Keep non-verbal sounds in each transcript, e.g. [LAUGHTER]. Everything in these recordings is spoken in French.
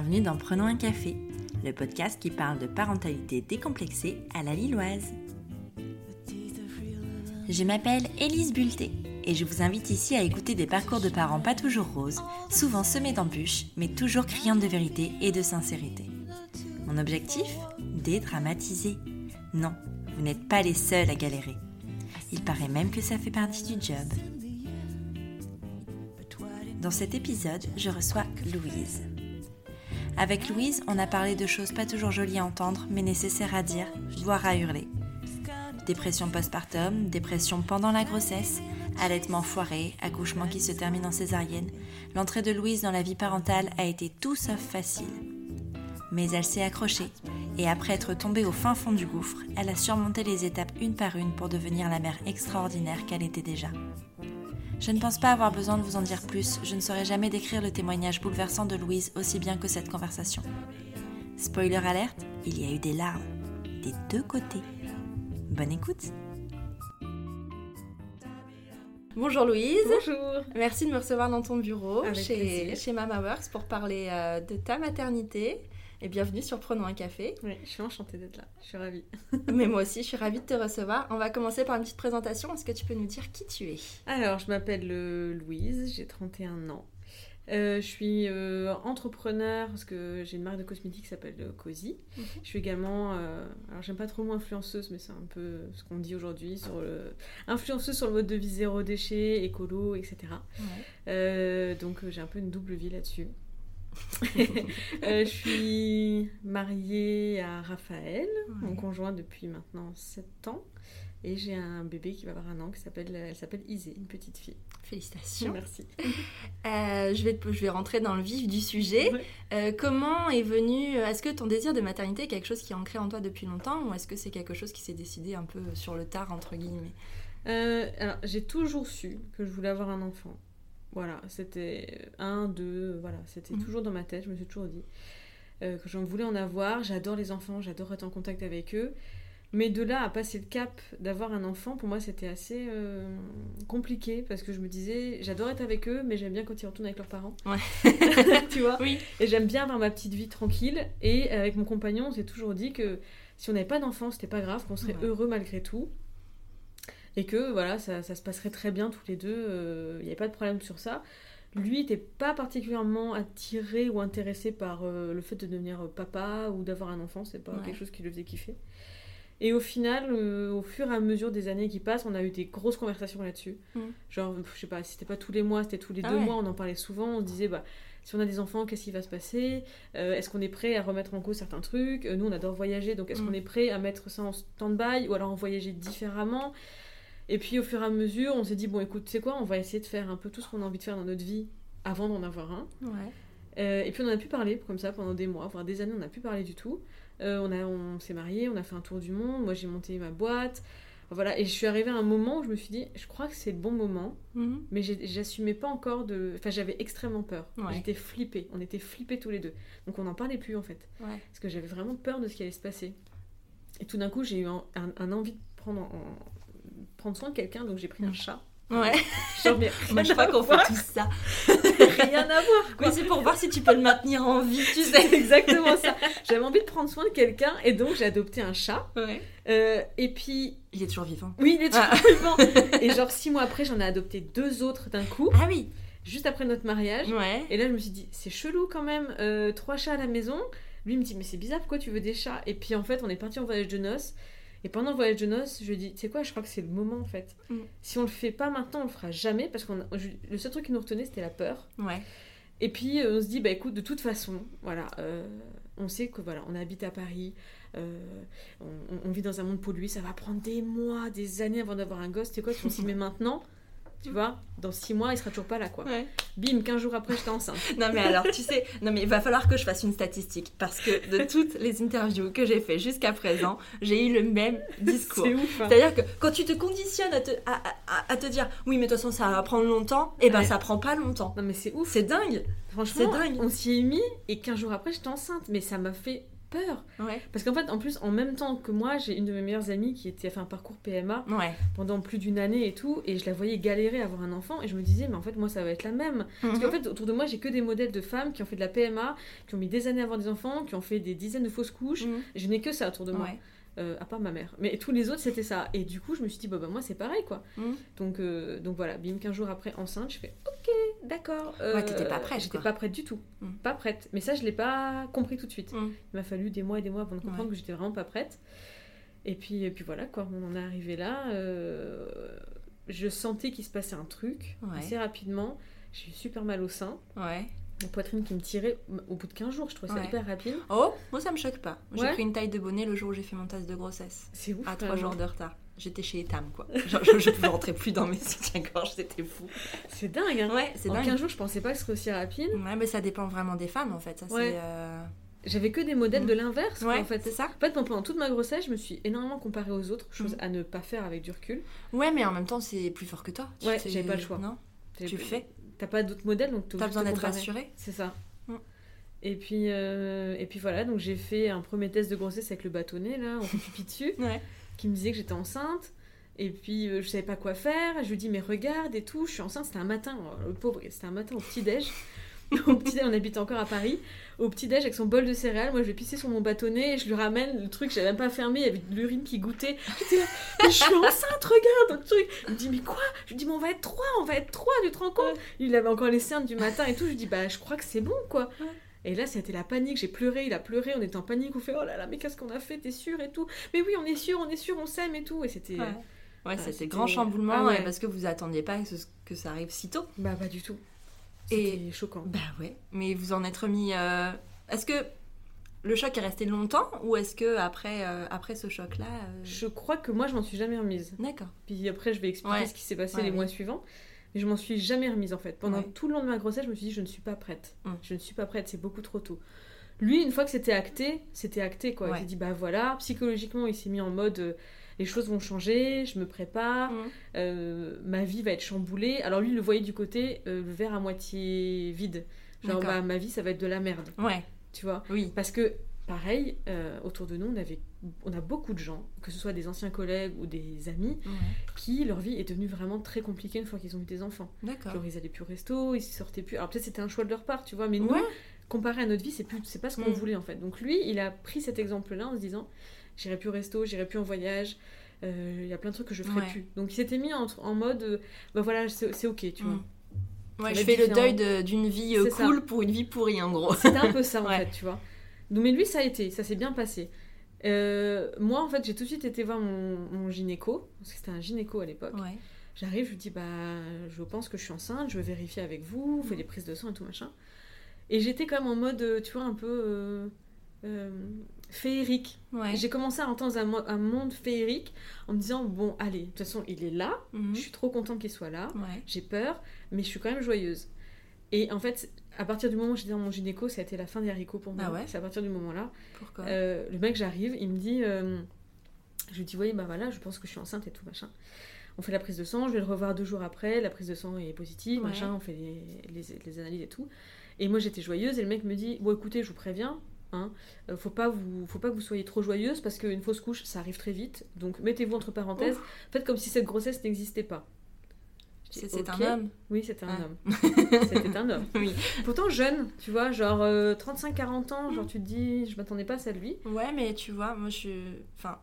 bienvenue dans Prenons un café, le podcast qui parle de parentalité décomplexée à la lilloise. Je m'appelle Élise Bulté et je vous invite ici à écouter des parcours de parents pas toujours roses, souvent semés d'embûches, mais toujours criants de vérité et de sincérité. Mon objectif? Dédramatiser. Non, vous n'êtes pas les seuls à galérer. Il paraît même que ça fait partie du job. Dans cet épisode, je reçois Louise. Avec Louise, on a parlé de choses pas toujours jolies à entendre, mais nécessaires à dire, voire à hurler. Dépression postpartum, dépression pendant la grossesse, allaitement foiré, accouchement qui se termine en césarienne, l'entrée de Louise dans la vie parentale a été tout sauf facile. Mais elle s'est accrochée, et après être tombée au fin fond du gouffre, elle a surmonté les étapes une par une pour devenir la mère extraordinaire qu'elle était déjà. Je ne pense pas avoir besoin de vous en dire plus, je ne saurais jamais décrire le témoignage bouleversant de Louise aussi bien que cette conversation. Spoiler alerte, il y a eu des larmes, des deux côtés. Bonne écoute Bonjour Louise. Bonjour. Merci de me recevoir dans ton bureau Avec chez, plaisir. chez Mama Works pour parler euh, de ta maternité. Et bienvenue sur Prenons un café. Oui, je suis enchantée d'être là. Je suis ravie. [LAUGHS] Mais moi aussi, je suis ravie de te recevoir. On va commencer par une petite présentation. Est-ce que tu peux nous dire qui tu es? Alors, je m'appelle euh, Louise, j'ai 31 ans. Euh, je suis euh, entrepreneur parce que j'ai une marque de cosmétiques qui s'appelle euh, Cozy. Mhm. Je suis également, euh, alors j'aime pas trop le mot influenceuse, mais c'est un peu ce qu'on dit aujourd'hui sur le influenceuse sur le mode de vie zéro déchet, écolo, etc. Donc j'ai un peu une double vie là-dessus. [LAUGHS] Euh, je suis mariée à Raphaël, mon conjoint depuis maintenant 7 ans. Et j'ai un bébé qui va avoir un an, qui s'appelle, elle s'appelle Isée, une petite fille. Félicitations. Merci. [LAUGHS] Euh, je, vais, te- je vais rentrer dans le vif du sujet. Ouais. Euh, comment est venu. Est-ce que ton désir de maternité est quelque chose qui est ancré en toi depuis longtemps ou est-ce que c'est quelque chose qui s'est décidé un peu sur le tard, entre guillemets? Euh, alors, j'ai toujours su que je voulais avoir un enfant. Voilà, c'était un, deux, voilà, c'était Mhm. toujours dans ma tête, je me suis toujours dit euh, que j'en voulais en avoir. J'adore les enfants, j'adore être en contact avec eux. Mais de là à passer le cap d'avoir un enfant, pour moi, c'était assez euh, compliqué parce que je me disais, j'adore être avec eux, mais j'aime bien quand ils retournent avec leurs parents. Ouais. [LAUGHS] tu vois? Oui. Et j'aime bien avoir ma petite vie tranquille. Et avec mon compagnon, on s'est toujours dit que si on n'avait pas d'enfant, c'était pas grave, qu'on serait Ouais. heureux malgré tout. Et que voilà, ça, ça se passerait très bien tous les deux, il n'y avait pas de problème sur ça. Lui n'était pas particulièrement attiré ou intéressé par euh, le fait de devenir papa ou d'avoir un enfant, c'est pas Ouais. quelque chose qui le faisait kiffer. Et au final, euh, au fur et à mesure des années qui passent, on a eu des grosses conversations là-dessus. Mm. Genre, je sais pas, c'était pas tous les mois, c'était tous les Ah deux ouais. mois, on en parlait souvent, on se disait, bah, si on a des enfants, qu'est-ce qui va se passer? Euh, Est-ce qu'on est prêt à remettre en cause certains trucs? Euh, Nous, on adore voyager, donc est-ce Mm. qu'on est prêt à mettre ça en stand-by ou alors en voyager différemment? Et puis au fur et à mesure, on s'est dit, bon, écoute, tu sais quoi, on va essayer de faire un peu tout ce qu'on a envie de faire dans notre vie avant d'en avoir un. Ouais. Euh, et puis on en a pu parler comme ça pendant des mois, voire des années, on n'a pu parler du tout. Euh, on a, on s'est mariés, on a fait un tour du monde. Moi j'ai monté ma boîte, voilà. Et je suis arrivée à un moment où je me suis dit, je crois que c'est le bon moment, Mhm. mais j'assumais pas encore de, enfin j'avais extrêmement peur. Ouais. J'étais flippée, on était flippés tous les deux. Donc on n'en parlait plus en fait, Ouais. parce que j'avais vraiment peur de ce qui allait se passer. Et tout d'un coup j'ai eu un, un- un envie de prendre, en- prendre soin de quelqu'un, donc j'ai pris un chat. Ouais. [LAUGHS] Genre, mais Moi, je crois qu'on fait tout ça. [LAUGHS] rien à voir. Mais c'est pour voir si tu peux le maintenir en vie, tu sais. Exactement ça. [LAUGHS] J'avais envie de prendre soin de quelqu'un et donc j'ai adopté un chat. Ouais. Euh, et puis, Il est toujours vivant. oui, il est Ah. toujours vivant. Et genre six mois après, j'en ai adopté deux autres d'un coup, Ah oui. juste après notre mariage. Ouais. Et là, je me suis dit, c'est chelou quand même, euh, trois chats à la maison. Lui il me dit, mais c'est bizarre, pourquoi tu veux des chats? Et puis en fait, on est parti en voyage de noces. Et pendant le voyage de noces, je lui ai dit, tu sais quoi, je crois que c'est le moment en fait. Mm. Si on le fait pas maintenant, on le fera jamais parce que le seul truc qui nous retenait, c'était la peur. Ouais. Et puis euh, on se dit, bah écoute, de toute façon, voilà, euh, on sait que voilà, on habite à Paris, euh, on, on- vit dans un monde pollué, ça va prendre des mois, des années avant d'avoir un gosse. C'est quoi si on s'y met maintenant Tu vois, dans six mois, il sera toujours pas là, quoi. Ouais. Bim, 15 jours après, j'étais [LAUGHS] enceinte. Non mais alors tu sais, non mais il va falloir que je fasse une statistique parce que de toutes les interviews que j'ai fait jusqu'à présent, j'ai eu le même [LAUGHS] discours. C'est ouf. hein. C'est-à-dire que quand tu te conditionnes à te, à, à- à te dire oui mais de toute façon ça va prendre longtemps, et ben Ouais. ça prend pas longtemps. Non mais c'est ouf. C'est dingue. Franchement, c'est dingue. on s'y est mis et 15 jours après, j'étais enceinte. Mais ça m'a fait peur. Ouais. Parce qu'en fait, en plus, en même temps que moi, j'ai une de mes meilleures amies qui était, a fait un parcours PMA Ouais. pendant plus d'une année et tout, et je la voyais galérer à avoir un enfant, et je me disais, mais en fait, moi, ça va être la même. Parce qu'en fait, autour de moi, j'ai que des modèles de femmes qui ont fait de la PMA, qui ont mis des années à avoir des enfants, qui ont fait des dizaines de fausses couches. Mhm. Je n'ai que ça autour de moi, Ouais. Euh, à part ma mère. Mais tous les autres, c'était ça. Et du coup, je me suis dit, bah, bah moi, c'est pareil, quoi. Mhm. Donc, euh, donc voilà, bim, 15 jours après, enceinte, je fais, ok, d'accord. euh, Ouais, t'étais pas prête, J'étais pas prête du tout. Mm. Pas prête. Mais ça, je l'ai pas compris tout de suite. Mm. Il m'a fallu des mois et des mois avant de comprendre Ouais. que j'étais vraiment pas prête. Et puis, et puis voilà, quoi, on en est arrivé là. euh, je sentais qu'il se passait un truc Ouais. assez rapidement. J'ai eu super mal au sein, Ouais. La poitrine qui me tirait au bout de 15 jours. Je trouvais ça Ouais. hyper rapide. Oh, moi ça me choque pas. J'ai Ouais. pris une taille de bonnet le jour où j'ai fait mon test de grossesse. C'est ouf. À trois vraiment. jours de retard. J'étais chez Etam, quoi. Genre, je, je pouvais rentrer plus dans mes soutiens-gorge, c'était fou. C'est dingue, hein. Ouais, c'est En dingue. 15 jours, je pensais pas que ce serait aussi rapide. Ouais, mais ça dépend vraiment des femmes, en fait. Ça, Ouais. c'est. euh, J'avais que des modèles Mm. de l'inverse, quoi, Ouais, en fait. c'est ça. En fait, pendant toute ma grossesse, je me suis énormément comparée aux autres, chose Mm. à ne pas faire avec du recul. Ouais, mais en même temps, c'est plus fort que toi. Tu Ouais, j'avais pas le choix. Non, tu le fais. T'as pas d'autres modèles, donc T'as besoin d'être rassuré. C'est ça. Mm. Et puis, euh, et puis voilà, donc j'ai fait un premier test de grossesse avec le bâtonnet, là, on fait pipi dessus, [LAUGHS] Ouais. qui me disait que j'étais enceinte. Et puis euh, je savais pas quoi faire. Je lui dis mais regarde et tout, je suis enceinte. C'était un matin, oh, le pauvre, c'était un matin au petit déj. [LAUGHS] au petit déj, on habitait encore à Paris. Au petit déj avec son bol de céréales, moi je vais pisser sur mon bâtonnet et je lui ramène le truc, j'avais même pas fermé, il y avait de l'urine qui goûtait. J'étais là, [LAUGHS] mais je suis enceinte, regarde le truc. Il me dit mais quoi? Je lui dis mais on va être trois, on va être trois, tu te rends compte? Il avait encore les cernes du matin et tout. Je lui dis bah je crois que c'est bon quoi. Ouais. Et là, c'était la panique. J'ai pleuré, il a pleuré, on était en panique. On fait oh là là, mais qu'est-ce qu'on a fait? T'es sûr et tout? Mais oui, on est sûr, on est sûr, on s'aime et tout. Et c'était. Ouais, ouais Ah, c'était grand chamboulement Ah ouais, parce que vous attendiez pas que, ce- que ça arrive si tôt. Bah, pas du tout. Et- C'était choquant. Bah ouais. Mais vous en êtes remis. euh, Est-ce que le choc est resté longtemps ou est-ce que après, euh, après ce choc-là. euh, Je crois que moi, je m'en suis jamais remise. D'accord. Puis après, je vais expliquer Ouais. ce qui s'est passé Ouais, les mois suivants. Mais je m'en suis jamais remise en fait. Pendant tout le long de ma grossesse, je me suis dit, je ne suis pas prête. Mm. Je ne suis pas prête, c'est beaucoup trop tôt. Lui, une fois que c'était acté, c'était acté quoi. Il s'est dit, bah voilà, psychologiquement, il s'est mis en mode, les choses vont changer, je me prépare, Mhm. euh, ma vie va être chamboulée. Alors lui, il le voyait du côté, euh, le verre à moitié vide. Genre, bah, ma vie, ça va être de la merde, Ouais, tu vois? oui. Parce que, pareil, euh, autour de nous, on, avait, on a beaucoup de gens, que ce soit des anciens collègues ou des amis, qui, leur vie est devenue vraiment très compliquée une fois qu'ils ont eu des enfants. D'accord. Genre, ils allaient plus au resto, ils sortaient plus. Alors, peut-être c'était un choix de leur part, tu vois, mais nous, comparé à notre vie, c'est plus, c'est pas ce qu'on Mm. voulait en fait. Donc, lui, il a pris cet exemple-là en se disant j'irai plus au resto, j'irai plus en voyage. euh, Il y a plein de trucs que je ferai Ouais. plus. Donc il s'était mis en, en mode, euh, bah voilà, c'est ok, tu vois. Mm. Ouais, Ça je fais le deuil de- d'une vie euh, ça. cool pour une vie pourrie en gros. C'était un peu ça [LAUGHS] en Ouais. fait, tu vois. Donc, mais lui, ça a été, ça s'est bien passé. Euh, moi, en fait, j'ai tout de suite été voir mon, mon gynéco, parce que c'était un gynéco à l'époque. Ouais. J'arrive, je lui dis, bah, je pense que je suis enceinte, je veux vérifier avec vous, vous faites des prises de sang et tout machin. Et j'étais quand même en mode, euh, tu vois, un peu euh, euh, féerique. Ouais. J'ai commencé à entendre un, mo- un monde féerique en me disant, bon, allez, de toute façon, il est là, Mhm. je suis trop contente qu'il soit là, Ouais. j'ai peur, mais je suis quand même joyeuse. Et en fait, à partir du moment où j'étais dans mon gynéco, ça a été la fin des haricots pour moi. Ah ouais C'est à partir du moment-là. Pourquoi? Euh, le mec, j'arrive, il me dit, euh, je lui dis, oui, bah voilà, je pense que je suis enceinte et tout, machin. On fait la prise de sang, je vais le revoir deux jours après, la prise de sang est positive, machin, on fait les, les- les analyses et tout. Et moi, j'étais joyeuse, et le mec me dit, bon, écoutez, je vous préviens, hein, euh, faut, pas vous, faut pas que vous soyez trop joyeuse, parce qu'une fausse couche, ça arrive très vite, donc mettez-vous entre parenthèses, faites comme si cette grossesse n'existait pas. C'est un homme. Oui, c'était un Ah. homme. [LAUGHS] C'était un homme. Oui. Pourtant jeune, tu vois, genre 35-40 ans, genre tu te dis, je m'attendais pas à ça de lui. Ouais, mais tu vois, moi je suis. Enfin,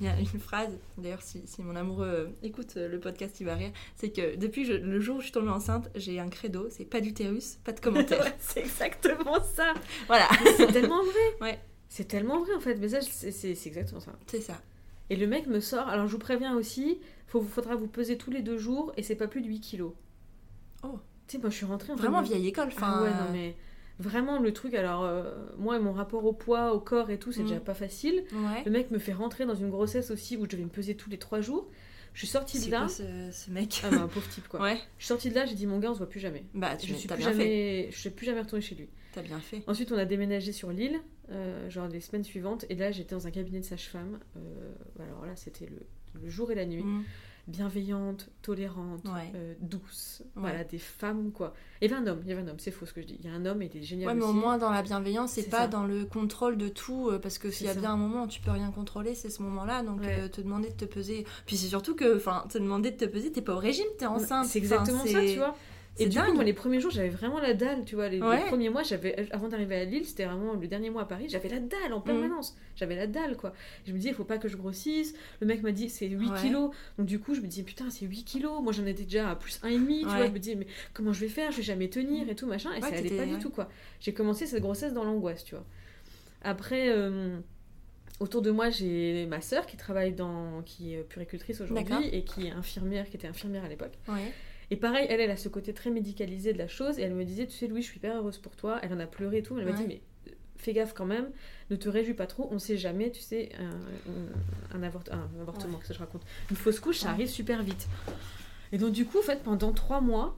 il y a une phrase, d'ailleurs, si, si mon amoureux euh, écoute euh, le podcast, il va rire. C'est que depuis je- le jour où je suis tombée enceinte, j'ai un credo c'est pas d'utérus, pas de commentaires. [LAUGHS] c'est exactement ça. voilà, C'est tellement vrai. [LAUGHS] Ouais. C'est tellement vrai en fait. Mais ça, c'est exactement ça. c'est ça. Et le mec me sort. Alors je vous préviens aussi, il faudra vous peser tous les deux jours et c'est pas plus de 8 kilos. Oh. Tu sais, moi je suis rentrée en Vraiment vieille école. Enfin, Ah ouais, non mais vraiment le truc. Alors euh, moi, mon rapport au poids, au corps et tout, c'est Mm. déjà pas facile. Ouais. Le mec me fait rentrer dans une grossesse aussi où je devais me peser tous les 3 jours. Je suis sortie de là. quoi ce, ce mec Ah bah, un pauvre type quoi. Ouais. Je suis sortie de là, j'ai dit mon gars, on se voit plus jamais. Bah, tu Je suis plus bien fait. jamais, je suis plus jamais retournée chez lui. T'as bien fait. Ensuite, on a déménagé sur l'île, euh, genre les semaines suivantes, et là, j'étais dans un cabinet de sage-femme. Euh, alors là, c'était le, le jour et la nuit. Mm. Bienveillantes, tolérantes, Ouais. euh, douces. Ouais. Voilà, des femmes, quoi. Il y avait un homme, il y avait un homme, c'est faux ce que je dis. Il y a un homme, il était génial Ouais, mais au aussi. moins dans la bienveillance, C'est pas ça. dans le contrôle de tout, euh, parce que s'il y a bien un moment où tu peux rien contrôler, c'est ce moment-là. Donc Ouais. euh, te demander de te peser. Puis c'est surtout que, enfin, te demander de te peser, t'es pas au régime, t'es enceinte. C'est exactement ça, tu vois. Et du coup, moi, les premiers jours, j'avais vraiment la dalle, tu vois. Les, premiers mois, j'avais, avant d'arriver à Lille, c'était vraiment le dernier mois à Paris, j'avais la dalle en permanence. J'avais la dalle, quoi. Je me disais, il faut pas que je grossisse. Le mec m'a dit, c'est 8 Ouais. kilos. Donc, du coup, je me disais, putain, c'est 8 kilos. Moi, j'en étais déjà à plus 1,5, tu Ouais. vois. Je me disais, mais comment je vais faire? Je vais jamais tenir et tout, machin. Et ça allait pas du tout, quoi. J'ai commencé cette grossesse dans l'angoisse, tu vois. Après. euh, Autour de moi, j'ai ma sœur qui travaille dans, qui est puricultrice aujourd'hui et qui est infirmière, qui était infirmière à l'époque. Ouais. Et pareil, elle, elle a ce côté très médicalisé de la chose. Et elle me disait, tu sais, Louis, je suis hyper heureuse pour toi. Elle en a pleuré et tout. Elle m'a Ouais. dit, mais euh, fais gaffe quand même, ne te réjouis pas trop. On sait jamais, tu sais, un, un, avort- un avortement, que je raconte. Une fausse couche, ça Ouais. arrive super vite. Et donc, du coup, en fait, pendant trois mois,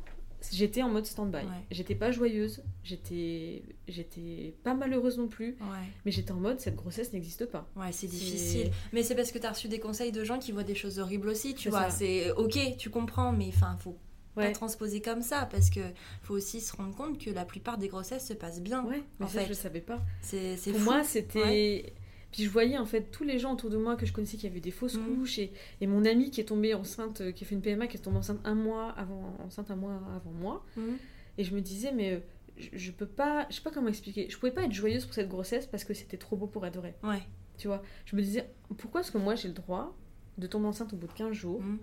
j'étais en mode stand-by. Ouais. J'étais pas joyeuse, j'étais j'étais pas malheureuse non plus, Ouais. mais j'étais en mode, cette grossesse n'existe pas. Ouais, c'est difficile. Mais c'est parce que t'as reçu des conseils de gens qui voient des choses horribles aussi, tu vois. C'est ok, tu comprends, mais enfin, faut Ouais. pas transposer comme ça parce que faut aussi se rendre compte que la plupart des grossesses se passent bien. Ouais, mais En ça, fait. je savais pas. C'est c'est Pour fou. moi, c'était. Ouais. Puis je voyais en fait tous les gens autour de moi que je connaissais qui avaient des fausses Mhm. couches et, et mon amie qui est tombée enceinte, euh, qui a fait une PMA, qui est tombée enceinte un mois avant, enceinte un mois avant moi. Mhm. Et je me disais, mais euh, je, je peux pas, je sais pas comment expliquer, je pouvais pas être joyeuse pour cette grossesse parce que c'était trop beau pour vrai. Ouais. Tu vois, je me disais, pourquoi est-ce que moi j'ai le droit de tomber enceinte au bout de 15 jours Mhm.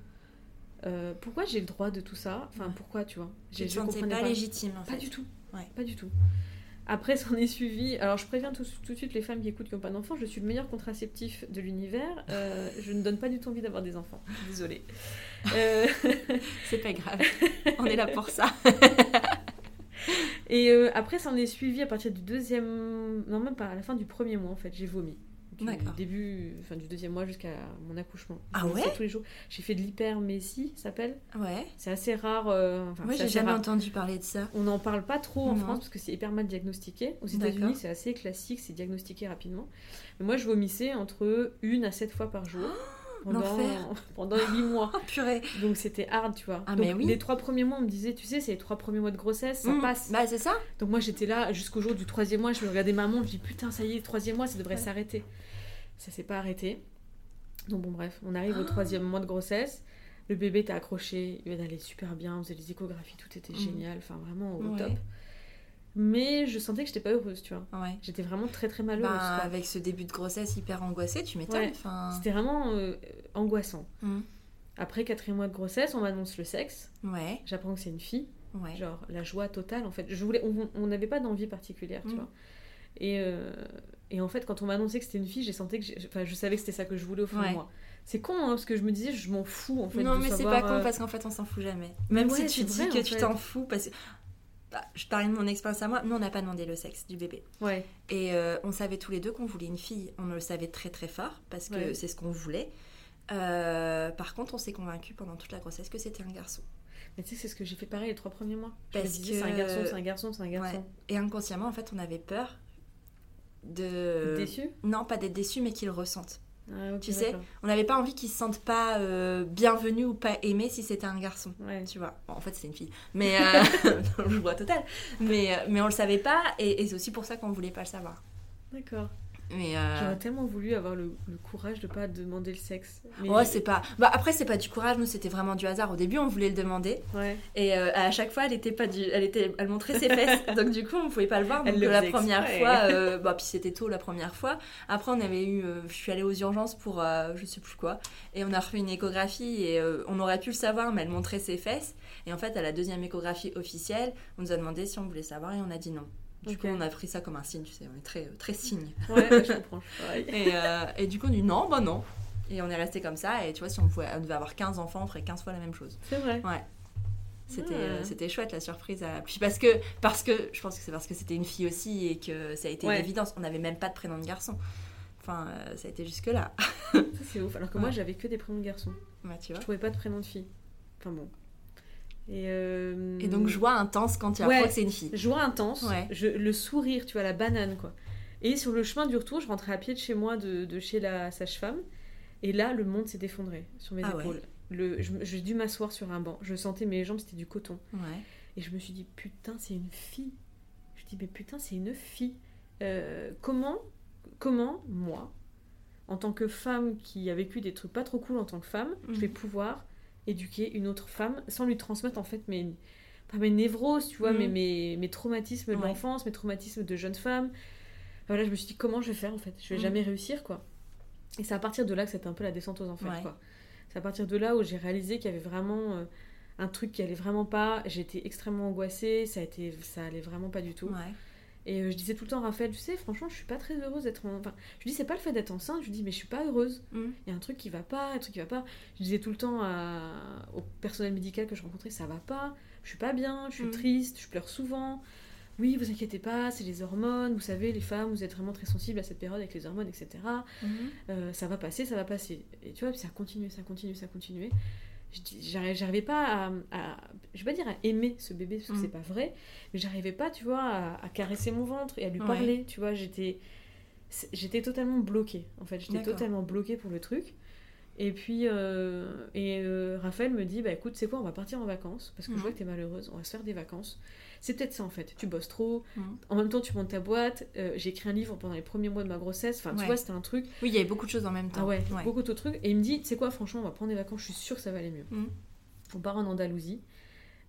Euh, Pourquoi j'ai le droit de tout ça Enfin, pourquoi, tu vois Tu te je sentais comprenais pas, légitime en Pas fait. du tout. Ouais. Pas du tout. Après, s'en est suivi. Alors, je préviens tout, tout de suite les femmes qui écoutent qui n'ont pas d'enfants. Je suis le meilleur contraceptif de l'univers. Euh, je ne donne pas du tout envie d'avoir des enfants. [LAUGHS] Désolée. Euh, [LAUGHS] C'est pas grave. On est là pour ça. [LAUGHS] et euh, après, s'en est suivi à partir du deuxième. Non, même pas à la fin du premier mois, en fait. J'ai vomi. Du début, enfin du deuxième mois jusqu'à mon accouchement. Ah ouais Tous les jours. J'ai fait de l'hypermésie, ça s'appelle. Ouais. C'est assez rare. euh, enfin, c'est j'ai jamais rare. entendu parler de ça. On n'en parle pas trop en Non. France parce que c'est hyper mal diagnostiqué. Aux. États-Unis, c'est assez classique, c'est diagnostiqué rapidement. Mais moi, je vomissais entre une à sept fois par jour pendant, l'enfer. [LAUGHS] pendant 8 mois. [LAUGHS] Oh purée. Donc c'était hard, tu vois. Ah, Donc mais oui. les trois premiers mois, on me disait, tu sais, c'est les trois premiers mois de grossesse, ça Mhm. passe. Bah, c'est ça. Donc moi, j'étais là jusqu'au jour du troisième mois, je me regardais ma montre, je dis putain, ça y est, le troisième mois, ça devrait Ouais. Ça s'est pas arrêté. Donc bon, bref, on arrive au Ah. troisième mois de grossesse. Le bébé était accroché, il allait super bien, on faisait les échographies, tout était Mhm. génial, enfin vraiment au Ouais. top. Mais je sentais que j'étais pas heureuse, tu vois. Ouais. J'étais vraiment très très malheureuse. Bah, avec ce début de grossesse hyper angoissé, tu m'étonnes. Ouais. C'était vraiment euh, angoissant. Mhm. Après quatrième mois de grossesse, on m'annonce le sexe. Ouais. J'apprends que c'est une fille. Ouais. Genre la joie totale en fait. Je voulais, on n'avait pas d'envie particulière, tu Mhm. vois. Et, euh, et en fait, quand on m'a annoncé que c'était une fille, j'ai senti que, enfin, je savais que c'était ça que je voulais au fond Ouais. de moi. C'est con, hein, parce que je me disais, je m'en fous en fait. non, de mais c'est pas con euh, parce qu'en fait, on s'en fout jamais. Même ouais, si tu dis vrai, que en tu t'en fous, parce que. Bah, je parlais de mon expérience à moi. Nous, on n'a pas demandé le sexe du bébé. Ouais, Et euh, on savait tous les deux qu'on voulait une fille. On le savait très très fort parce que Ouais. c'est ce qu'on voulait. Euh, par contre, on s'est convaincu pendant toute la grossesse que c'était un garçon. mais tu sais, c'est ce que j'ai fait pareil les trois premiers mois. Je Parce me disais, que- c'est un garçon, c'est un garçon, c'est un garçon. Ouais. Et inconsciemment, en fait, on avait peur de. Déçu Non, pas d'être déçu, mais qu'ils ressentent. Ah, tu sais. On n'avait pas envie qu'ils se sentent pas euh, bienvenus ou pas aimés si c'était un garçon. Ouais. Tu vois, Bon, en fait c'était une fille, mais euh, [LAUGHS] le joie total. Mais, euh, mais on le savait pas et, et c'est aussi pour ça qu'on voulait pas le savoir. D'accord. Mais euh, J'aurais tellement voulu avoir le, le courage de pas demander le sexe. Mais ouais, c'est pas. Bah après c'est pas du courage, nous c'était vraiment du hasard. Au début on voulait le demander Ouais. et euh, à chaque fois elle était pas du, elle était, elle montrait ses fesses, [LAUGHS] donc du coup on pouvait pas le voir. Donc le la première exprès. fois, euh, [LAUGHS] bah puis c'était tôt la première fois. Après on avait eu, euh, je suis allée aux urgences pour je sais plus quoi et on a refait une échographie et on aurait pu le savoir mais elle montrait ses fesses et en fait à la deuxième échographie officielle on nous a demandé si on voulait savoir et on a dit non. Du coup on a pris ça comme un signe, tu sais, on est très très signe. [LAUGHS] Ouais, ouais, je comprends. je. Et, euh, et du coup, on dit non, bah non. Et on est resté comme ça. Et tu vois, si on, pouvait, on devait avoir 15 enfants, on ferait 15 fois la même chose. C'est vrai. C'était Ah. euh, c'était chouette la surprise. À... Puis parce que, parce que, je pense que c'est parce que c'était une fille aussi et que ça a été Ouais. une évidence. On n'avait même pas de prénom de garçon. Enfin, euh, ça a été jusque-là. Ça, c'est ouf. Alors que moi, Ouais. j'avais que des prénoms de garçons. Bah, tu Je vois. trouvais pas de prénom de fille. Enfin bon. Et, euh, Et donc, joie intense quand tu Ouais. apprends que c'est une fille. Joie intense, Ouais. je, le sourire, tu vois, la banane, quoi. Et sur le chemin du retour, je rentrais à pied de chez moi, de, de chez la sage-femme. Et là, le monde s'est effondré sur mes Ah ouais. épaules. Le, je- j'ai dû m'asseoir sur un banc. Je sentais mes jambes, c'était du coton. Ouais. Et je me suis dit, putain, c'est une fille. Je dis, mais putain, c'est une fille. Euh, comment, comment, moi, en tant que femme qui a vécu des trucs pas trop cool en tant que femme, Mhm. je vais pouvoir éduquer une autre femme sans lui transmettre en fait mes, pas mes névroses, tu vois, Mhm. mais mes, mes traumatismes de Ouais. l'enfance, mes traumatismes de jeune femme. Voilà, je me suis dit, comment je vais faire en fait? Je vais Mhm. jamais réussir, quoi. Et c'est à partir de là que c'était un peu la descente aux enfers, Ouais. quoi. C'est à partir de là où j'ai réalisé qu'il y avait vraiment euh, un truc qui allait vraiment pas. J'étais extrêmement angoissée, ça, a été, ça allait vraiment pas du tout. Ouais. Et euh, je disais tout le temps à Raphaël, tu sais, franchement, je suis pas très heureuse d'être en... Enfin, je lui dis, c'est pas le fait d'être enceinte, je lui dis, mais je suis pas heureuse. Mm. Il y a un truc qui va pas, un truc qui va pas. Je disais tout le temps à... au personnel médical que je rencontrais, ça va pas, je suis pas bien, je suis Mm. triste, je pleure souvent. Oui, vous inquiétez pas, c'est les hormones, vous savez, les femmes, vous êtes vraiment très sensibles à cette période avec les hormones, etc. Mhm. Euh, ça va passer, ça va passer. Et tu vois, puis ça continue, ça continue, ça continue. Je dis- J'arrivais pas à, à- Je vais pas dire à aimer ce bébé, parce que Mm. c'est pas vrai, mais j'arrivais pas, tu vois, à, à caresser mon ventre et à lui Ouais. parler, tu vois, j'étais... J'étais totalement bloquée, en fait, j'étais totalement bloquée pour le truc. Et puis, euh, et euh, Raphaël me dit, bah écoute, c'est quoi, on va partir en vacances, parce que Mhm. je vois que t'es malheureuse, on va se faire des vacances. C'est peut-être ça en fait, tu bosses trop, Mhm. en même temps tu montes ta boîte, euh, j'ai écrit un livre pendant les premiers mois de ma grossesse, enfin tu Ouais. vois, c'était un truc, Oui, il y avait beaucoup de choses en même temps. ah ouais, beaucoup de trucs. Et il me dit, tu sais quoi, franchement, on va prendre des vacances, je suis sûre que ça va aller mieux. Mhm. On part en Andalousie.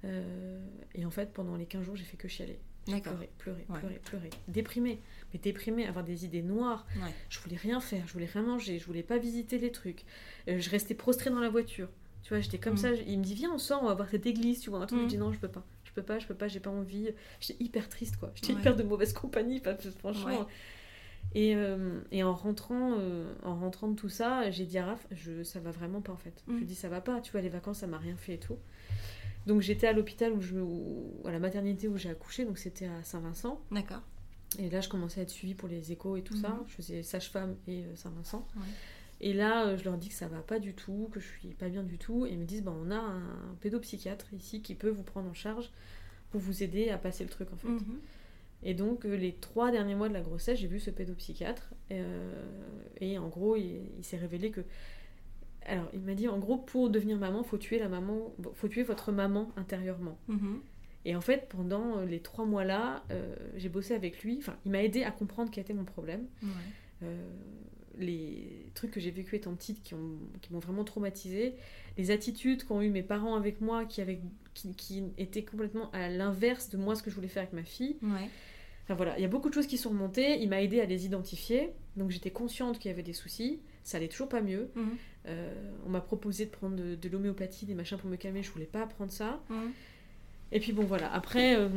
Euh, et en fait, pendant les 15 jours, j'ai fait que chialer. J'ai D'accord. pleuré, pleurer, Ouais. pleurer, pleurer. Déprimée. Mais déprimée, avoir des idées noires. Ouais. Je voulais rien faire, je voulais rien manger, je voulais pas visiter les trucs. Euh, je restais prostrée dans la voiture. Tu vois, j'étais comme Mhm. ça. Il me dit, viens, on sort, on va voir cette église, tu vois, un truc. Je dis, non, je peux pas. Je peux pas, je peux pas, j'ai pas envie. J'étais hyper triste, quoi. J'étais Ouais. hyper de mauvaise compagnie, franchement. Et, euh, et en rentrant euh, en rentrant de tout ça, j'ai dit à Raph, je, ça va vraiment pas en fait. Je Mm. lui dis ça va pas, tu vois, les vacances ça m'a rien fait et tout. Donc j'étais à l'hôpital où je où- à la maternité où j'ai accouché, donc c'était à Saint-Vincent. D'accord. Et là je commençais à être suivie pour les échos et tout ça. Mhm. Je faisais sage-femme et euh, Saint-Vincent. Ouais. Et là euh, je leur dis que ça va pas du tout, que je suis pas bien du tout. Et ils me disent, bah, on a un pédopsychiatre ici qui peut vous prendre en charge pour vous aider à passer le truc en fait. Mhm. Et donc, euh, les trois derniers mois de la grossesse, j'ai vu ce pédopsychiatre. euh, et en gros, il, il s'est révélé que. Alors, il m'a dit en gros, pour devenir maman, faut tuer la maman, faut tuer votre maman intérieurement. Mhm. Et en fait, pendant euh, les trois mois-là, euh, j'ai bossé avec lui. Enfin, il m'a aidé à comprendre quel était mon problème. Ouais. Euh, les trucs que j'ai vécu étant petite qui ont- qui m'ont vraiment traumatisée, les attitudes qu'ont eu mes parents avec moi qui, avaient, qui, qui étaient complètement à l'inverse de moi ce que je voulais faire avec ma fille. Ouais. Enfin voilà, il y a beaucoup de choses qui sont remontées, il m'a aidé à les identifier, donc j'étais consciente qu'il y avait des soucis, ça allait toujours pas mieux. Mhm. Euh, on m'a proposé de prendre de, de l'homéopathie, des machins pour me calmer, je voulais pas prendre ça. Mhm. Et puis bon voilà, après euh,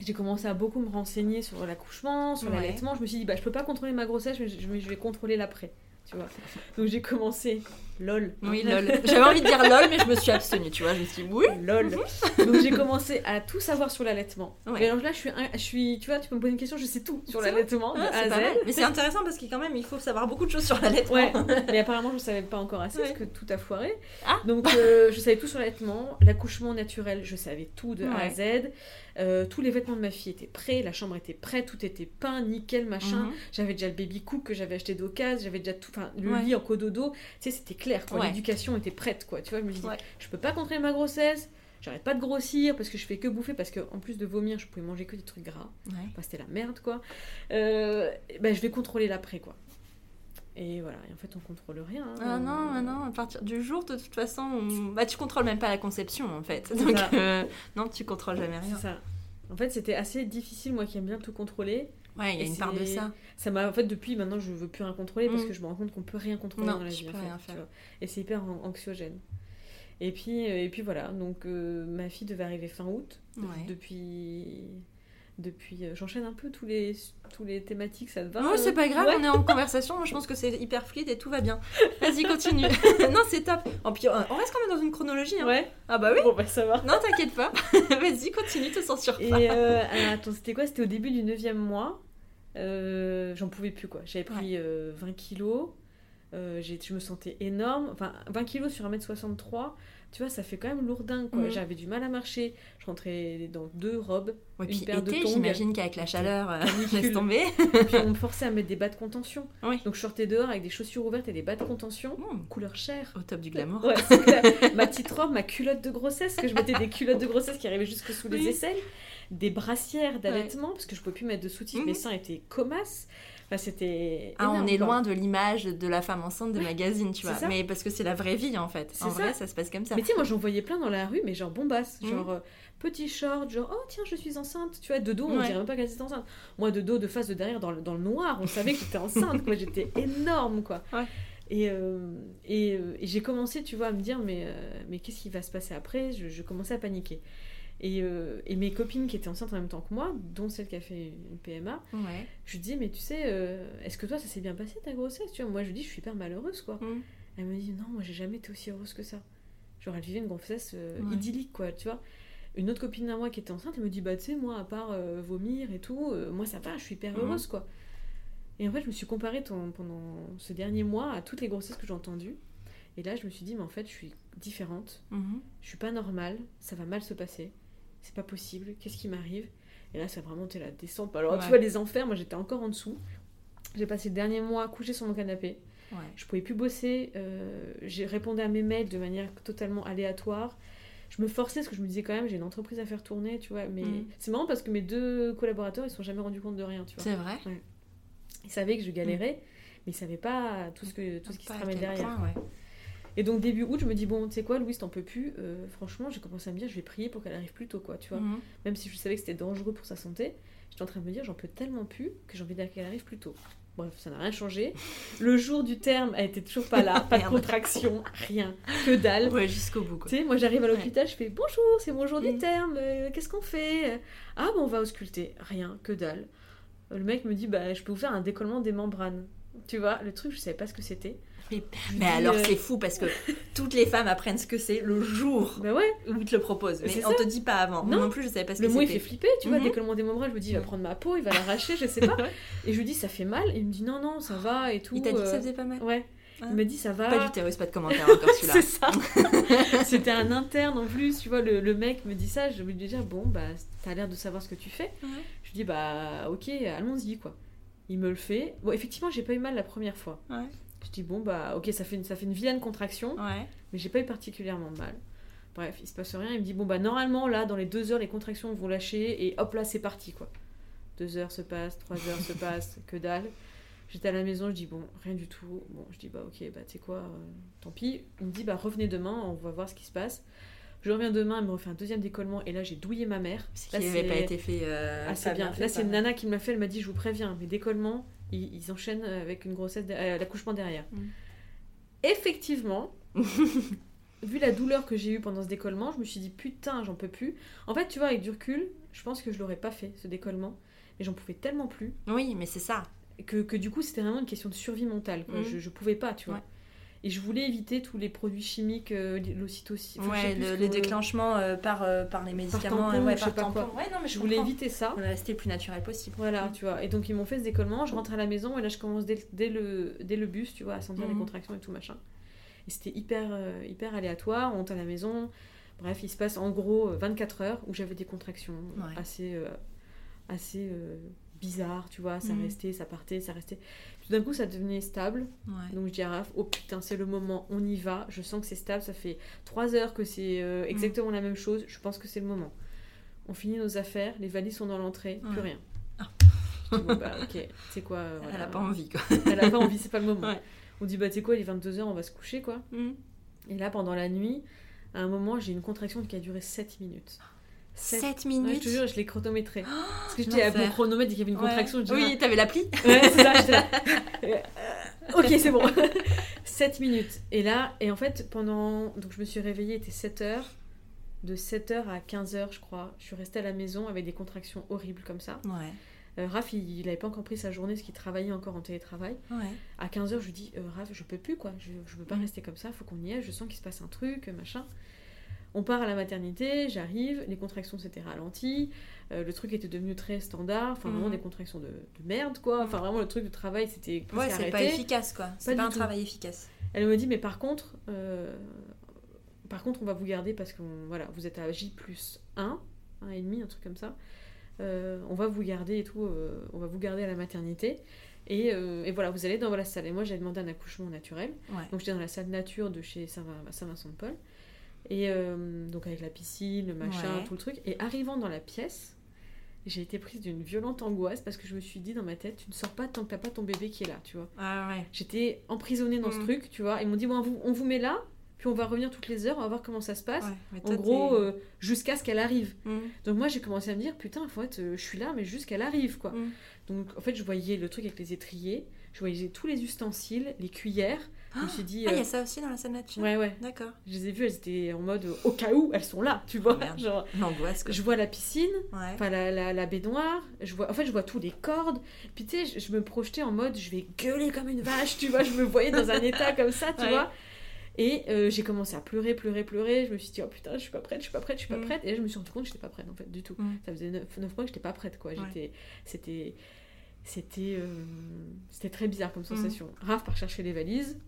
j'ai commencé à beaucoup me renseigner sur l'accouchement, sur Ouais. l'allaitement, je me suis dit bah je peux pas contrôler ma grossesse, mais je, mais je vais contrôler l'après, tu vois. Donc j'ai commencé, lol. Oui, lol. J'avais envie de dire lol, mais je me suis abstenue, tu vois. Je me suis dit, oui. lol. Donc j'ai commencé à tout savoir sur l'allaitement. Ouais. Mais alors là je suis, je suis, tu vois, tu peux me poser une question, je sais tout sur l'allaitement Ah. Mais c'est intéressant parce que quand même, il faut savoir beaucoup de choses sur l'allaitement. Ouais, [LAUGHS] mais apparemment je savais pas encore assez Ouais. parce que tout a foiré. Ah. Donc euh, je savais tout sur l'allaitement, l'accouchement naturel, je savais tout de A à. Z. Euh, tous les vêtements de ma fille étaient prêts, la chambre était prête, tout était peint, nickel, machin. Mhm. J'avais déjà le baby cook que j'avais acheté d'occasion, j'avais déjà tout, enfin le lit en cododo, tu sais c'était clair quoi, Ouais. l'éducation était prête quoi. Tu vois, je me suis dit Ouais. je peux pas contrôler ma grossesse. J'arrête pas de grossir parce que je fais que bouffer parce que en plus de vomir, je pouvais manger que des trucs gras. Ouais. Enfin, c'était la merde quoi. Euh, ben, je vais contrôler l'après quoi. Et voilà, et en fait on contrôle rien. hein. Ah non, ah non, à partir du jour, de toute façon, on- bah, tu contrôles même pas la conception en fait. Donc, euh, non, tu contrôles jamais C'est rien. ça. En fait, c'était assez difficile, moi qui aime bien tout contrôler. Ouais, il y a Et une part de ça. Ça m'a, en fait, depuis maintenant, je veux plus rien contrôler parce Mm. que je me rends compte qu'on peut rien contrôler Non, dans la vie. en peux fait, rien tu faire. Et c'est hyper an- anxiogène. Et puis, euh, et puis voilà. Donc, euh, ma fille devait arriver fin août. Ouais. Depuis, depuis, euh, j'enchaîne un peu tous les, tous les thématiques. Ça te va Non, c'est pas grave, Ouais. on est en conversation. Moi, je pense que c'est hyper fluide et tout va bien. Vas-y, continue. [LAUGHS] non, c'est top. En puis, on reste quand même dans une chronologie. Hein. Ouais. Ah bah oui. Bon, bah ça va. Non, t'inquiète pas. [LAUGHS] Vas-y, continue, te censure Et euh, ah, attends, c'était quoi? C'était au début du 9 mois. Euh, J'en pouvais plus quoi. J'avais pris euh, 20 kilos. Euh, je me sentais énorme. Enfin, 20 kilos sur 1m63, tu vois, ça fait quand même lourdin, quoi. Mhm. J'avais du mal à marcher. Je rentrais dans deux robes. Ouais, Une puis paire de tongs. j'imagine qu'avec la chaleur, euh, Canicule. [LAUGHS] laisse tomber. Puis on me forçait à mettre des bas de contention. Oui. Donc je sortais dehors avec des chaussures ouvertes et des bas de contention. Mmh, Couleur chair. au top du glamour. Ouais, ma petite robe, ma culotte de grossesse, que je mettais des culottes de grossesse qui arrivaient jusque sous les Oui. aisselles, des brassières d'allaitement, parce que je pouvais plus mettre de soutif, Mhm. mes seins étaient. Enfin, c'était. Ah, on est loin de l'image de la femme enceinte des magazines, tu vois. ça. Mais parce que c'est la vraie vie en fait. En ça. vrai, ça se passe comme ça. Mais tu sais, moi j'en voyais plein dans la rue, mais genre bombasse, Mhm. genre euh, petit short, genre oh tiens, je suis enceinte. Tu vois, de dos, on Ouais. dirait même pas qu'elle était enceinte. Moi, de dos, de face, de derrière, dans le, dans le noir, on savait que j'étais enceinte, quoi. J'étais [LAUGHS] énorme, quoi. Ouais. Et, euh, et, euh, et j'ai commencé, tu vois, à me dire, mais, euh, mais qu'est-ce qui va se passer après? Je, je commençais à paniquer. Et, euh, et mes copines qui étaient enceintes en même temps que moi, dont celle qui a fait une PMA, Ouais. je lui dis, mais tu sais, euh, est-ce que toi, ça s'est bien passé ta grossesse? Tu vois Moi, je lui dis, je suis hyper malheureuse, quoi. Mmh. Elle me dit non, moi j'ai jamais été aussi heureuse que ça. Genre elle vivait une grossesse euh, Ouais. idyllique quoi, tu vois. Une autre copine à moi qui était enceinte, elle me dit bah tu sais moi à part vomir et tout, moi ça va, je suis hyper Mhm. heureuse quoi. Et en fait je me suis comparée ton- pendant ce dernier mois à toutes les grossesses que j'ai entendues. Et là je me suis dit mais en fait je suis différente, Mhm. je suis pas normale, ça va mal se passer, c'est pas possible, qu'est-ce qui m'arrive? Et là ça a vraiment été la descente. Alors Ouais. tu vois les enfers, moi j'étais encore en dessous. J'ai passé le dernier mois couché sur mon canapé. Ouais. Je pouvais plus bosser. euh, j'ai répondu à mes mails de manière totalement aléatoire. Je me forçais parce que je me disais quand même j'ai une entreprise à faire tourner, tu vois. Mais Mhm. c'est marrant parce que mes deux collaborateurs ils se sont jamais rendus compte de rien, tu vois. C'est vrai? Ils savaient que je galérais, mais ils savaient pas tout ce que tout ce qui se tramait derrière. point, ouais. Et donc début août je me dis bon tu sais quoi Louise t'en peux plus. Euh, franchement j'ai commencé à me dire je vais prier pour qu'elle arrive plus tôt quoi, tu vois. Mhm. Même si je savais que c'était dangereux pour sa santé, j'étais en train de me dire j'en peux tellement plus que j'ai envie qu'elle arrive plus tôt. Bref, ça n'a rien changé. Le jour du terme, elle était toujours pas là, [LAUGHS] pas de contraction, rien, que dalle. Ouais, jusqu'au bout quoi. Tu sais, moi j'arrive à l'hôpital, je fais bonjour, c'est mon jour du Mm. terme, euh, qu'est-ce qu'on fait? Ah, bon, on va ausculter, rien, que dalle. Le mec me dit, bah, je peux vous faire un décollement des membranes. Tu vois, le truc, je savais pas ce que c'était. Mais, alors euh, c'est fou parce que [LAUGHS] toutes les femmes apprennent ce que c'est le jour Bah ouais, où ils te le proposent. Mais on ça. te dit pas avant. Non. non plus, je savais pas ce le que mot il fait c'était. flipper, tu vois, Mhm. décollement des membranes, je me dis, il va prendre ma peau, il va l'arracher, je sais [LAUGHS] pas. Et je lui dis, ça fait mal, et il me dit, non, non, ça va et tout. Il t'a dit que euh, ça faisait pas mal. Ouais, Ah. il m'a dit, ça va. Pas d'utérus, pas de commentaire encore [LAUGHS] celui-là. C'est ça. C'était un interne en plus, tu vois, le, le mec me dit ça, je lui dis dire bon bah t'as l'air de savoir ce que tu fais. Je lui dis bah ok, allons-y quoi. Il me le fait. Bon effectivement j'ai pas eu mal la première fois. Ouais. Je dis bon bah ok ça fait une, ça fait une vilaine contraction, Ouais. mais j'ai pas eu particulièrement mal. Bref, il se passe rien. Il me dit bon bah normalement là dans les deux heures les contractions vont lâcher et hop là c'est parti quoi. Deux heures se passent, trois heures se passent, que dalle. J'étais à la maison, je dis bon, rien du tout. Bon, je dis bah ok, bah tu sais quoi, euh, tant pis. Il me dit bah revenez demain, on va voir ce qui se passe. Je reviens demain, il me refait un deuxième décollement et là j'ai douillé ma mère. Ce Là, qui n'avait pas été fait. euh, Ah, pas bien. fait, Là c'est une nana qui me l'a fait, elle m'a dit je vous préviens, mes décollements, ils, ils enchaînent avec une grossesse, de- euh, l'accouchement derrière. Mm. Effectivement, [LAUGHS] vu la douleur que j'ai eue pendant ce décollement, je me suis dit putain, j'en peux plus. En fait, tu vois, avec du recul, je pense que je l'aurais pas fait, ce décollement. Mais j'en pouvais tellement plus Oui, mais c'est ça. que, que du coup, c'était vraiment une question de survie mentale. quoi. Mhm. Je, je pouvais pas, tu vois. Ouais. Et je voulais éviter tous les produits chimiques, euh, l'ocytocine. ouais, le, ce le que- déclenchement euh, par, euh, par les médicaments, tampon, ouais, je sais par pas quoi. Ouais, non, mais je, Je voulais éviter ça. On rester le plus naturel possible. Voilà, tu vois. Et donc, ils m'ont fait ce décollement. Je rentre à la maison et là, je commence dès, dès le, dès le bus, tu vois, à sentir les Mhm. contractions et tout machin. Et c'était hyper, euh, hyper aléatoire. On rentre à la maison. Bref, il se passe en gros euh, 24 heures où j'avais des contractions Ouais. assez, euh, assez euh, bizarres, tu vois. Ça Mhm. restait, ça partait, ça restait. Tout d'un coup, ça devenait stable. Ouais. Donc je dis à Raph, oh putain, c'est le moment, on y va. Je sens que c'est stable, ça fait trois heures que c'est euh, exactement la même chose. Je pense que c'est le moment. On finit nos affaires, les valises sont dans l'entrée, plus rien. Ah. Je dis, bon, bah ok, c'est quoi euh, Elle a pas envie, quoi. Elle a pas envie, c'est pas le moment. Ouais. On dit, bah tu sais quoi, il est 22h, on va se coucher quoi. Mm. Et là, pendant la nuit, à un moment, j'ai une contraction qui a duré 7 minutes. 7 Ouais, je minutes. te jure, je l'ai chronométré. Parce que j'étais à mon chronomètre, dès qu'il y avait une Ouais. contraction, je dis, Oui, t'avais l'appli Ouais, c'est ça, j'étais là. [LAUGHS] Euh, ok, c'est bon. [LAUGHS] 7 minutes. Et là, et en fait, pendant. Donc, je me suis réveillée, il était 7 heures. De 7h à 15h, je crois, je suis restée à la maison avec des contractions horribles comme ça. Ouais. Euh, Raph, il n'avait pas encore pris sa journée parce qu'il travaillait encore en télétravail. Ouais. À 15h, je lui dis euh, Raph, je peux plus quoi, je, je peux pas Mm. rester comme ça, faut qu'on y aille, je sens qu'il se passe un truc, machin. On part à la maternité, j'arrive, les contractions s'étaient ralenties, euh, le truc était devenu très standard, enfin vraiment Mhm. des contractions de, de merde quoi, enfin vraiment le truc de travail c'était Ouais, c'est pas efficace quoi. C'est Pas un tout. travail efficace. Elle me dit mais par contre, euh, par contre on va vous garder parce que voilà, vous êtes à J plus 1, 1,5, un truc comme ça. Euh, on va vous garder et tout, on va vous garder à la maternité. Et, euh, et voilà, vous allez dans la salle. Et moi j'avais demandé un accouchement naturel. Ouais. Donc j'étais dans la salle nature de chez Saint- Saint-Vincent-de-Paul. Et euh, donc avec la piscine, le machin, Ouais. tout le truc. Et arrivant dans la pièce, j'ai été prise d'une violente angoisse parce que je me suis dit dans ma tête, tu ne sors pas tant que t'as pas ton bébé qui est là, tu vois. Ah ouais. J'étais emprisonnée dans ce Mm. truc, tu vois. Ils m'ont dit, bon, on vous, on vous met là, puis on va revenir toutes les heures, on va voir comment ça se passe. Ouais, En gros, euh, jusqu'à ce qu'elle arrive. Mm. Donc moi, j'ai commencé à me dire, putain, en fait, euh, je suis là, mais juste qu'elle arrive, quoi. Mm. Donc en fait, je voyais le truc avec les étriers, je voyais tous les ustensiles, les cuillères. Je me suis dit, Ah, il y euh, a ça aussi dans la salle nature ouais, ouais. D'accord. Je les ai vues, elles étaient en mode, euh, au cas où, elles sont là, tu vois. Oh, merde. Genre, L'angoisse quoi. je vois la piscine, Ouais. la, la, la baignoire, je vois, en fait je vois tous les cordes, puis tu sais, je, je me projetais en mode je vais gueuler comme une vache, tu vois, je me voyais dans un état comme ça, tu Ouais. vois. Et euh, j'ai commencé à pleurer, pleurer, pleurer, je me suis dit oh putain, je suis pas prête, je suis pas prête, je suis pas Mm. prête, et là je me suis rendu compte que j'étais pas prête en fait, du tout. Mm. Ça faisait 9, mois que j'étais pas prête quoi, j'étais, c'était, c'était, euh, c'était très bizarre comme sensation. Raph part chercher les valises,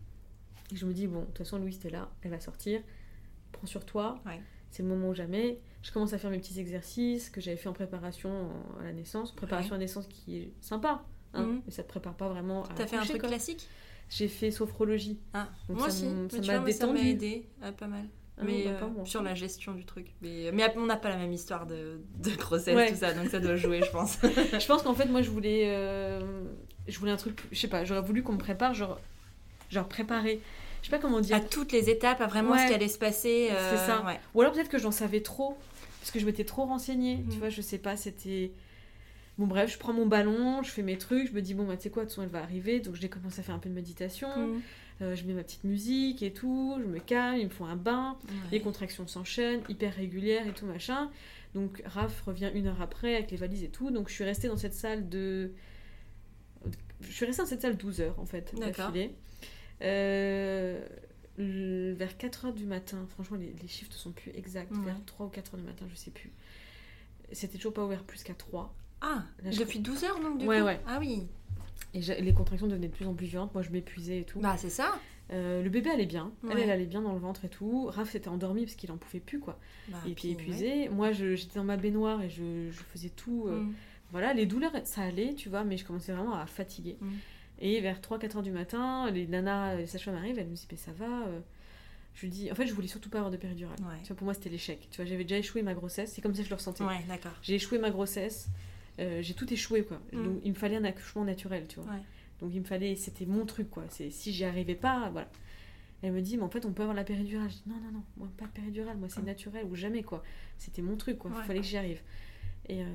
et je me dis bon, de toute façon Louise t'es là, elle va sortir, prends sur toi, Ouais. c'est le moment ou jamais. Je commence à faire mes petits exercices que j'avais fait en préparation en- à la naissance. Préparation à la naissance qui est sympa, hein, Mhm. mais ça te prépare pas vraiment à T'as fait un truc quoi. classique? J'ai fait sophrologie. Ah, Donc moi ça aussi. ça m'a moi, ça m'a détendu. aidé euh, pas mal. Ah, mais bah, euh, pas moi. sur la gestion du truc. Mais, mais on n'a pas la même histoire de, de grossesse, Ouais. tout ça, donc ça doit jouer, je pense. [LAUGHS] je pense qu'en fait, moi, je voulais, euh, je voulais un truc, je sais pas, j'aurais voulu qu'on me prépare, genre, genre préparer. Je sais pas comment dire. à toutes les étapes, à vraiment Ouais. ce qui allait se passer. euh, C'est ça. ouais. Ou alors peut-être que j'en savais trop, parce que je m'étais trop renseignée. Tu Mhm. vois, je sais pas, c'était. Bon, bref, je prends mon ballon, je fais mes trucs, je me dis, bon, bah, tu sais quoi, de toute façon, elle va arriver. Donc, j'ai commencé à faire un peu de méditation. Mm. Euh, je mets ma petite musique et tout, je me calme, ils me font un bain. Ouais. Les contractions s'enchaînent, hyper régulières et tout machin. Donc, Raph revient une heure après avec les valises et tout. Donc, je suis restée dans cette salle de. Je suis restée dans cette salle 12 heures en fait, d'affilée. Euh, vers 4 heures du matin, franchement, les, les chiffres ne sont plus exacts. Ouais. Vers 3 ou 4 heures du matin, je sais plus. C'était toujours pas ouvert plus qu'à 3. Ah, Là, je- depuis 12 heures donc du Ouais, coup ouais. Ah oui. Et les contractions devenaient de plus en plus violentes. Moi, je m'épuisais et tout. Bah c'est ça. Euh, le bébé allait bien. Elle, Ouais. elle allait bien dans le ventre et tout. Raph s'était endormi parce qu'il en pouvait plus, quoi. Bah, il puis, épuisé. Moi, j'étais dans ma baignoire et je, je faisais tout. euh, Mm. Voilà, les douleurs, ça allait, tu vois, mais je commençais vraiment à fatiguer. Mm. Et vers 3-4 heures du matin, les nanas, les sages-femmes arrivent, elles me disent, mais ça va euh. Je lui dis, en fait, je voulais surtout pas avoir de péridurale. Ouais. Tu vois, pour moi, c'était l'échec. Tu vois, j'avais déjà échoué ma grossesse, c'est comme ça que je le ressentais. Ouais, d'accord. J'ai échoué ma grossesse, euh, j'ai tout échoué, quoi. Mm. Donc, il me fallait un accouchement naturel, tu vois. Ouais. Donc, il me fallait, c'était mon truc, quoi. C'est Si j'y arrivais pas, voilà. Elle me dit, mais en fait, on peut avoir la péridurale. Je dis, non, non, non, moi, pas de péridurale, moi, c'est naturel ou jamais, quoi. C'était mon truc, quoi. Il Ouais. fallait que j'y arrive. Et, euh,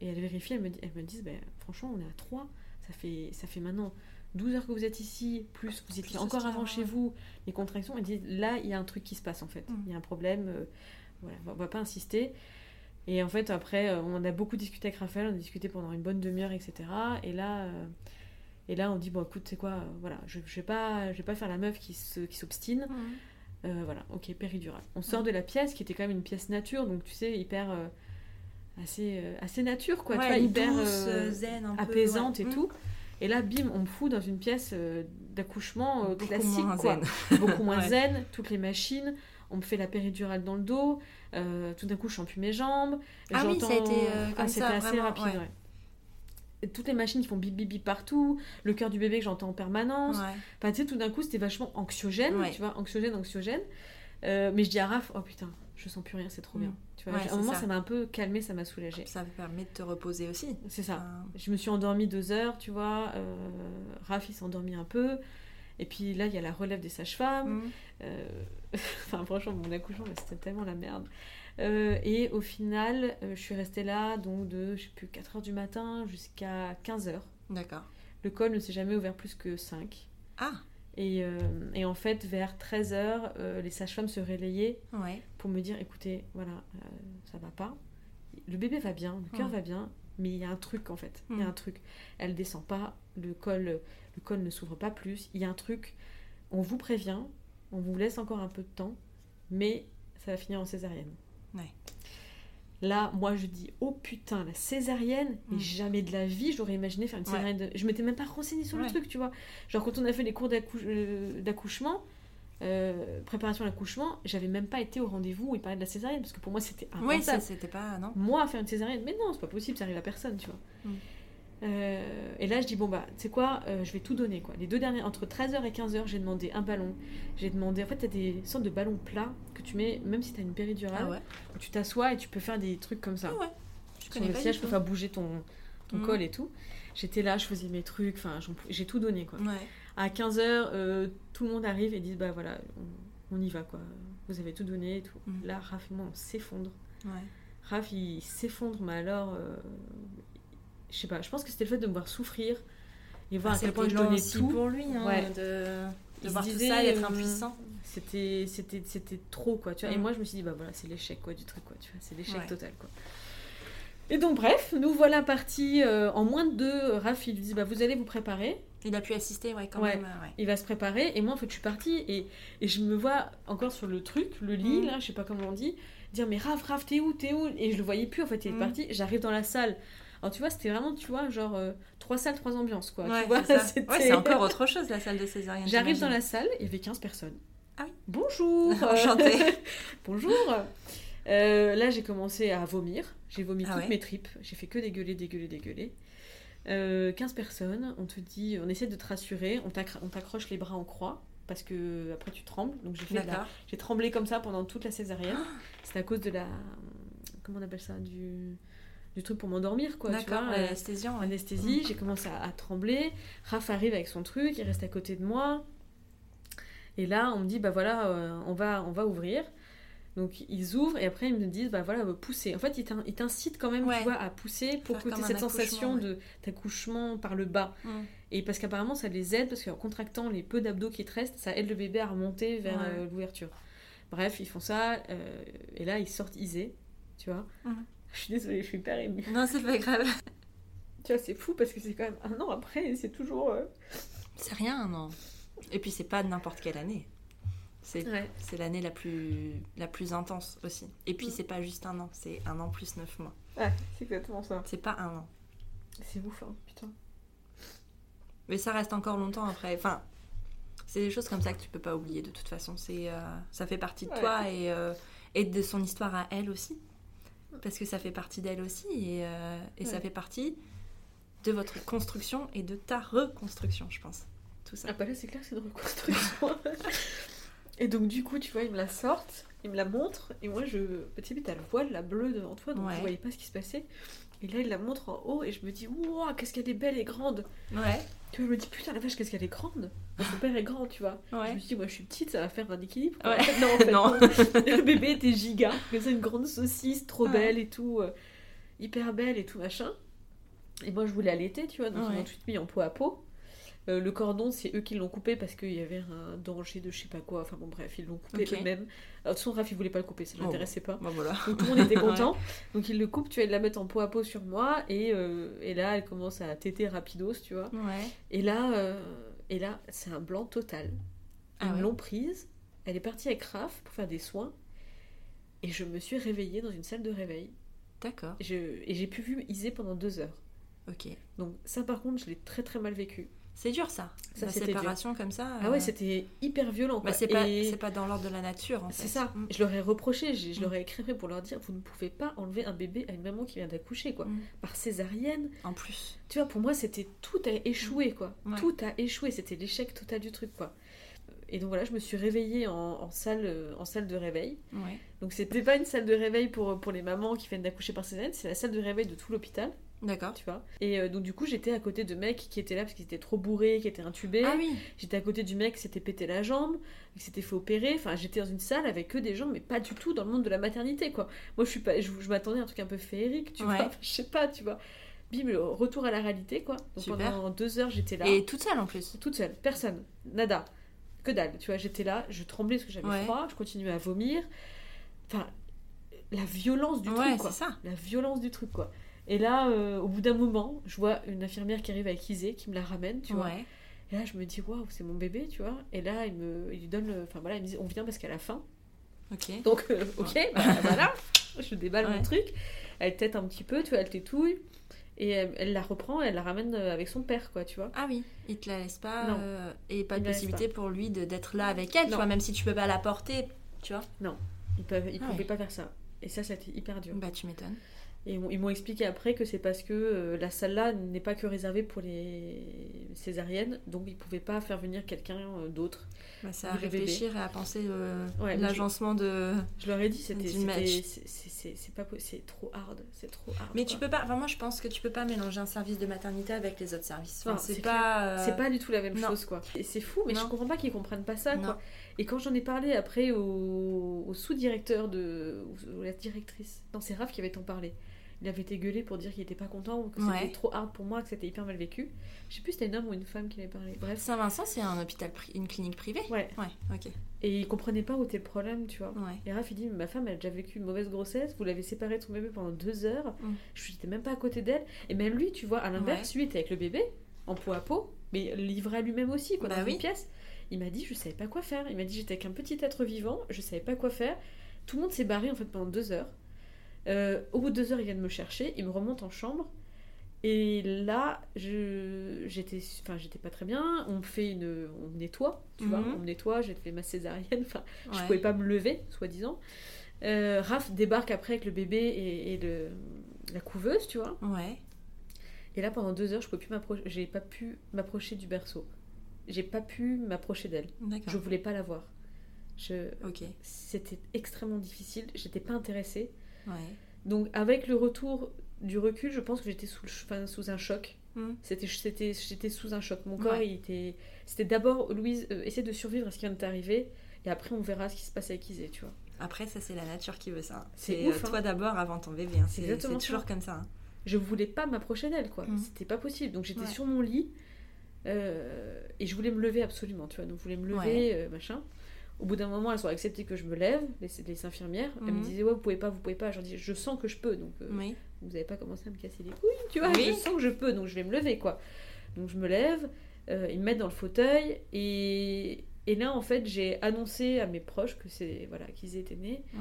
et elle vérifie, elle me, dit, elle me dit, ben, franchement, on est à 3. Ça fait, ça fait maintenant 12 heures que vous êtes ici, plus vous étiez Plus encore avant chez vous, les contractions. Elle dit, là, il y a un truc qui se passe, en fait. Mm. Il y a un problème. euh, voilà, on va- pas insister. Et en fait, après, euh, on a beaucoup discuté avec Raphaël, on a discuté pendant une bonne demi-heure, etc. Et là, euh, et là on dit, bon, écoute, c'est quoi, euh, voilà, je, je vais pas, je vais pas faire la meuf qui se- qui s'obstine. Mm. Voilà, ok, péridurale. On sort de la pièce, qui était quand même une pièce nature, donc tu sais, hyper... assez, euh, assez nature, quoi, tu Ouais, vois, hyper douce, euh, euh, zen, un peu, apaisante ouais. et Mm. tout. Et là, bim, on me fout dans une pièce d'accouchement classique, moins quoi. zen. [LAUGHS] Beaucoup moins Ouais. zen, toutes les machines, on me fait la péridurale dans le dos, euh, tout d'un coup, je sens plus mes jambes. Ah oui, ça a été, euh, Ah, comme c'était ça, assez vraiment, rapide, ouais. toutes les machines qui font bip bip bip partout, le cœur du bébé que j'entends en permanence. Ouais. Enfin, tu sais, tout d'un coup, c'était vachement anxiogène, tu vois, anxiogène, anxiogène. Euh, mais je dis à Raph, oh putain, je sens plus rien, c'est trop Mm. bien. Tu vois, Ouais, à un moment, ça. m'a un peu calmé, ça m'a soulagé. Ça permet de te reposer aussi. C'est ça. Enfin, Je me suis endormie deux heures, tu vois. Euh, Raph, il s'est endormi un peu. Et puis là, il y a la relève des sages-femmes. mm. Euh, [LAUGHS] Enfin, franchement, mon accouchement, c'était tellement la merde. Euh, et au final, euh, je suis restée là, donc de, je sais plus, 4h du matin jusqu'à 15h. D'accord. Le col ne s'est jamais ouvert plus que 5. Ah, Et, euh, et en fait, vers 13h, les sages-femmes se relayaient ouais. Pour me dire, écoutez, voilà, euh, ça va pas. Le bébé va bien, le cœur va bien, mais il y a un truc en fait. Il y a Mm. un truc. Elle descend pas, le col, le col ne s'ouvre pas plus. Il y a un truc. On vous prévient, on vous laisse encore un peu de temps, mais ça va finir en césarienne. Ouais. Là, moi, je dis, oh putain, la césarienne, et Mm. jamais de la vie, j'aurais imaginé faire une Ouais. césarienne. de- Je m'étais même pas renseignée sur le truc, tu vois. Genre, quand on a fait les cours euh, d'accouchement, euh, préparation à l'accouchement, j'avais même pas été au rendez-vous où ils parlaient de la césarienne, parce que pour moi, c'était Oui, ça, impensable. c'était pas. Non moi faire une césarienne mais non c'est pas possible ça arrive à personne tu vois Mm. Euh, et là je dis bon bah tu sais quoi euh, je vais tout donner quoi les deux dernières entre 13h et 15h j'ai demandé un ballon j'ai demandé en fait t'as des sortes de ballons plats que tu mets même si t'as une péridurale Ah ouais où tu t'assois et tu peux faire des trucs comme ça Ah ouais. Je sur connais le pas siège pour tout. faire bouger ton ton Mm. col et tout j'étais là je faisais mes trucs enfin j'ai tout donné quoi Ouais. À 15h tout le monde arrive et dit bah voilà on, on y va quoi vous avez tout donné et tout Mm. là Raph et moi on s'effondre Ouais. Raph, il s'effondre, mais alors, euh, je sais pas, je pense que c'était le fait de me voir souffrir et voir Ah, à quel point je donnais aussi tout. pour lui, hein, Ouais. de, voir disait, tout ça et être euh, impuissant. C'était, c'était, c'était trop, quoi, tu vois. Et Mm. moi, je me suis dit, bah voilà, c'est l'échec, quoi, du truc, quoi, tu vois, c'est l'échec Ouais. total, quoi. Et donc, bref, nous voilà partis euh, en moins de deux. Raph, il lui dit, bah vous allez vous préparer. Il a pu assister, ouais, quand Ouais. même. euh, ouais. Il va se préparer. Et moi, en fait, je suis partie et, et je me vois encore sur le truc, le lit, Mm. là, je sais pas comment on dit, dire, mais Raph, Raph, t'es où, t'es où? Et je le voyais plus, en fait, il est Mm. parti. J'arrive dans la salle. Alors, tu vois, c'était vraiment, tu vois, genre euh, trois salles, trois ambiances, quoi. Ouais, tu vois, c'est [LAUGHS] Ouais, encore autre chose, la salle de césarienne. J'arrive dans la salle, il y avait 15 personnes. Ah oui. Bonjour [LAUGHS] Enchantée. [LAUGHS] Bonjour Euh, Là, j'ai commencé à vomir. J'ai vomi Ah toutes ouais. mes tripes. J'ai fait que dégueuler, dégueuler, dégueuler. Euh, 15 personnes, on te dit, on essaie de te rassurer, on t'accro- on t'accroche les bras en croix parce que après tu trembles. Donc j'ai la- j'ai tremblé comme ça pendant toute la césarienne. C'est à cause de la comment on appelle ça du du truc pour m'endormir quoi, D'accord, euh, l'anesthésiant, ouais. anesthésie, j'ai commencé à, à trembler. Raph arrive avec son truc, il reste à côté de moi. Et là, on me dit, bah voilà, euh, on, va, on va ouvrir. Donc ils ouvrent et après ils me disent, bah voilà, euh, poussez. En fait, ils t'in- ils t'incitent quand même, Ouais. tu vois, à pousser pour Faire que tu aies comme cette un sensation de d'accouchement par le bas. Mm. Et parce qu'apparemment, ça les aide, parce qu'en contractant les peu d'abdos qui te restent, ça aide le bébé à remonter vers Ouais. euh, l'ouverture. Bref, ils font ça, euh, et là, ils sortent Isée, tu vois. Mhm. [LAUGHS] Je suis désolée, je suis hyper émue. Non, c'est pas grave. [LAUGHS] Tu vois, c'est fou parce que c'est quand même un an après c'est toujours. euh, C'est rien, non. Et puis, c'est pas n'importe quelle année. C'est Ouais. l'année la plus, la plus intense aussi. Et puis, Mm. c'est pas juste un an, c'est un an plus neuf mois. Ouais, c'est exactement ça. C'est pas un an. C'est ouf, hein, putain. Mais ça reste encore longtemps après. Enfin, c'est des choses comme ça que tu peux pas oublier de toute façon. C'est, euh, ça fait partie de Ouais. toi et, euh, et de son histoire à elle aussi. Parce que ça fait partie d'elle aussi et, euh, et ça fait partie de votre construction et de ta reconstruction, je pense. Tout ça. Ah bah là, c'est clair, c'est une reconstruction. [LAUGHS] et donc, du coup, tu vois, ils me la sortent, ils me la montrent, et moi, je. Petit but, t'as le voile, la bleue devant toi, donc Ouais. je voyais pas ce qui se passait. Et là, il la montre en haut, et je me dis, waouh, qu'est-ce qu'elle est belle et grande. Ouais. Tu vois, je me dis, putain, la vache, qu'est-ce qu'elle est grande. Son père est grand, tu vois. Je Ouais. me suis dit, moi, je suis petite, ça va faire un équilibre. Ouais. En fait, non, en [LAUGHS] fait, Non. non. le bébé était giga, ça, une grande saucisse, trop Ouais. belle et tout, euh, hyper belle et tout, machin. Et moi, je voulais allaiter, tu vois, donc ils m'ont tout mis en peau à peau. Euh, le cordon, c'est eux qui l'ont coupé parce qu'il y avait un danger de je sais pas quoi. Enfin bon, bref, ils l'ont coupé eux-mêmes. De toute façon, Raph, il voulait pas le couper, ça Bon. l'intéressait pas. Bon, voilà. Donc tout le monde était [LAUGHS] content. Donc ils le coupent, tu vas la mettre en peau à peau sur moi. Et, euh, et là, elle commence à téter rapidos, tu vois. Ouais. Et là, euh, et là c'est un blanc total. Ils Ah ouais. l'ont prise. Elle est partie avec Raph pour faire des soins. Et je me suis réveillée dans une salle de réveil. D'accord. Et j'ai pu vu Isée pendant deux heures. Ok. Donc ça, par contre, je l'ai très très mal vécu. C'est dur ça. Ça, La séparation comme ça. Ah euh, ouais, c'était hyper violent. bah, c'est pas, Et c'est pas dans l'ordre de la nature en fait. c'est ça. Mm. Je leur ai reproché, je Mm. leur ai écrit pour leur dire vous ne pouvez pas enlever un bébé à une maman qui vient d'accoucher, quoi. Mm. Par césarienne. En plus. Tu vois, pour moi, c'était tout a échoué, quoi. Ouais. Tout a échoué. C'était l'échec total du truc, quoi. Et donc voilà, je me suis réveillée en, en salle, euh, en salle de réveil. Ouais. Donc c'était pas une salle de réveil pour, pour les mamans qui viennent d'accoucher par césarienne, c'est la salle de réveil de tout l'hôpital, D'accord. tu vois. Et euh, donc du coup, j'étais à côté de mecs qui étaient là parce qu'ils étaient trop bourrés, qui étaient intubés. Ah oui. J'étais à côté du mec qui s'était pété la jambe, qui s'était fait opérer. Enfin, j'étais dans une salle avec que des gens, mais pas du tout dans le monde de la maternité, quoi. Moi, je suis pas, je, je m'attendais à un truc un peu féerique, tu Ouais. vois. [LAUGHS] Enfin, je sais pas, tu vois. Bim, le retour à la réalité, quoi. Donc Super. pendant deux heures, j'étais là, Et toute seule en plus. toute seule, personne, nada, que dalle. Tu vois, j'étais là, je tremblais parce que j'avais Ouais. froid, je continuais à vomir. Enfin, la violence du ouais, truc, quoi. c'est ça. La violence du truc, quoi. Et là, euh, au bout d'un moment, je vois une infirmière qui arrive avec Isée, qui me la ramène, tu vois. Et là, je me dis, waouh, c'est mon bébé, tu vois. Et là, il me il lui donne le. Enfin voilà, il me dit, on vient parce qu'à la fin, Ok. Donc, euh, [LAUGHS] ok, bah, voilà, je déballe Ouais. mon truc. Elle tête un petit peu, tu vois, elle tétouille. Et elle, elle la reprend, elle la ramène euh, avec son père, quoi, tu vois. Ah oui, il te la laisse pas. Non. euh, et pas Il de possibilité pour lui d'être là avec elle, tu Non. vois, même si tu peux pas la porter, tu vois. Ils peuvent, ils Ah pouvaient ouais. pas faire ça. Et ça, a été hyper dur. Bah, tu m'étonnes. Et ils m'ont- expliqué après que c'est parce que euh, la salle là n'est pas que réservée pour les césariennes, donc ils pouvaient pas faire venir quelqu'un euh, d'autre. Bah, c'est à bébé. réfléchir et à penser euh, Ouais, l'agencement de. Je leur ai dit, c'était, c'est, pas, c'est trop hard, c'est trop hard. Mais quoi. tu peux pas. Enfin, moi, je pense que tu peux pas mélanger un service de maternité avec les autres services. Enfin, c'est pas. euh, C'est pas du tout la même non. chose, quoi. Et c'est fou, mais Non. je comprends pas qu'ils comprennent pas ça, Non. quoi. Et quand j'en ai parlé après au, au sous-directeur de. ou la directrice. Non, c'est Raph qui avait t'en parlé. Il avait été gueulé pour dire qu'il était pas content, que Ouais. c'était trop hard pour moi, que c'était hyper mal vécu. Je sais plus si c'était un homme ou une femme qui avait parlé. Bref. Saint-Vincent, c'est un hôpital, une clinique privée. Ouais. Ouais, ok. Et il comprenait pas où était le problème, tu vois. Ouais. Et Raph, il dit, ma femme, elle a déjà vécu une mauvaise grossesse, vous l'avez séparée de son bébé pendant deux heures, Mm. je n'étais même pas à côté d'elle. Et même lui, tu vois, à l'inverse, lui était avec le bébé, en peau à peau, mais livré à lui-même aussi, quoi, Bah dans oui. une pièce. Il m'a dit, je savais pas quoi faire. Il m'a dit, j'étais avec un petit être vivant, je savais pas quoi faire. Tout le monde s'est barré, en fait, pendant deux heures. Euh, au bout de deux heures, ils viennent me chercher, ils me remontent en chambre. Et là, je j'étais enfin j'étais pas très bien, on me fait une on me nettoie, tu vois, Mhm. on me nettoie, j'ai fait ma césarienne, enfin je Ouais. pouvais pas me lever, soi-disant. Euh, Raph débarque après avec le bébé et, et le, la couveuse, tu vois. Ouais. Et là, pendant deux heures, je pouvais plus m'approcher, j'ai pas pu m'approcher du berceau. J'ai pas pu m'approcher d'elle. Je voulais pas la voir. Je... Ok. C'était extrêmement difficile. J'étais pas intéressée. Ouais. Donc, avec le retour du recul, je pense que j'étais sous, enfin, un choc. Mm. C'était, c'était, j'étais sous un choc. Mon corps, Ouais. il était. C'était d'abord, Louise, euh, essaie de survivre à ce qui vient de t'arriver. Et après, on verra ce qui se passe avec Isée, tu vois. Après, ça, c'est la nature qui veut ça. C'est C'est ouf, euh, hein. toi d'abord avant ton bébé. hein. C'est C'est exactement c'est toujours ça. comme ça. hein. je voulais pas m'approcher d'elle quoi Mm. c'était pas possible donc j'étais Ouais. sur mon lit euh, et je voulais me lever absolument tu vois donc je voulais me lever Ouais. euh, machin au bout d'un moment elles ont accepté que je me lève les, les infirmières elles me Mhm. disaient ouais vous pouvez pas vous pouvez pas je leur dis je sens que je peux donc euh, Oui. vous avez pas commencé à me casser les couilles tu vois Oui. je sens que je peux donc je vais me lever quoi donc je me lève euh, ils me mettent dans le fauteuil et et là en fait j'ai annoncé à mes proches que c'est voilà qu'ils étaient nés Ouais.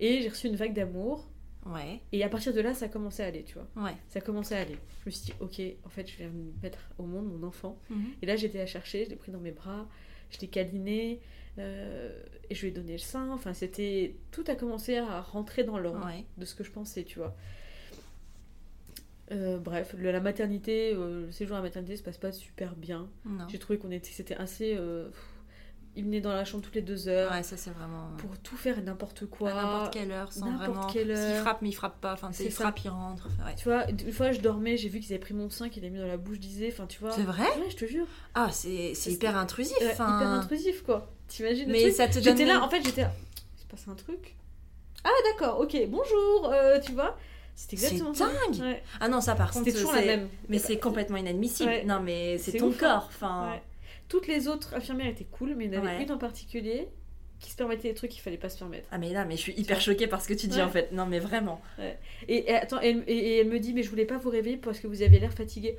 et j'ai reçu une vague d'amour Ouais. et à partir de là ça a commencé à aller tu vois Ouais. ça commençait à aller. Je me suis dit, ok, en fait, je de mettre au monde mon enfant. Mhm. Et là, j'étais à chercher, je l'ai pris dans mes bras, je l'ai câliné, euh, et je lui ai donné le sein. Enfin, c'était. Tout a commencé à rentrer dans l'ordre Ouais. de ce que je pensais, tu vois. Euh, bref, le- la maternité, euh, le séjour à la maternité se passe pas super bien. J'ai trouvé qu'on était, c'était assez. euh, il venait dans la chambre toutes les deux heures Ouais, ça, c'est vraiment. pour tout faire et n'importe quoi. à n'importe quelle heure, sans n'importe vraiment. quelle S'il heure. frappe, mais il frappe pas. Enfin, C'est il ça. frappe, il rentre. Ouais. Tu vois, une fois je dormais, j'ai vu qu'ils avaient pris mon sein, qu'ils l'avaient mis dans la bouche d'Isée. Enfin, tu vois. C'est vrai? Ouais, je te jure. Ah, c'est hyper intrusif. Ouais, enfin. hyper intrusif quoi. T'imagines le Mais truc ça te donne. J'étais là, en fait, j'étais là. Il se passe un truc. Ah d'accord, ok, bonjour, euh, tu vois. C'est exactement C'est ça. dingue. Ouais. Ah non, ça par contre. C'était toujours la même. Mais c'est complètement inadmissible. Ouais. Non, mais c'est ton ouf, hein. corps. Enfin. Toutes les autres infirmières étaient cool, mais il y en avait Ouais. une en particulier qui se permettait des trucs qu'il fallait pas se permettre. Ah mais là, mais je suis hyper choquée par ce que tu dis Ouais. en fait. Non mais vraiment. Et, et attends, elle, et, et elle me dit, mais je voulais pas vous réveiller parce que vous aviez l'air fatigué.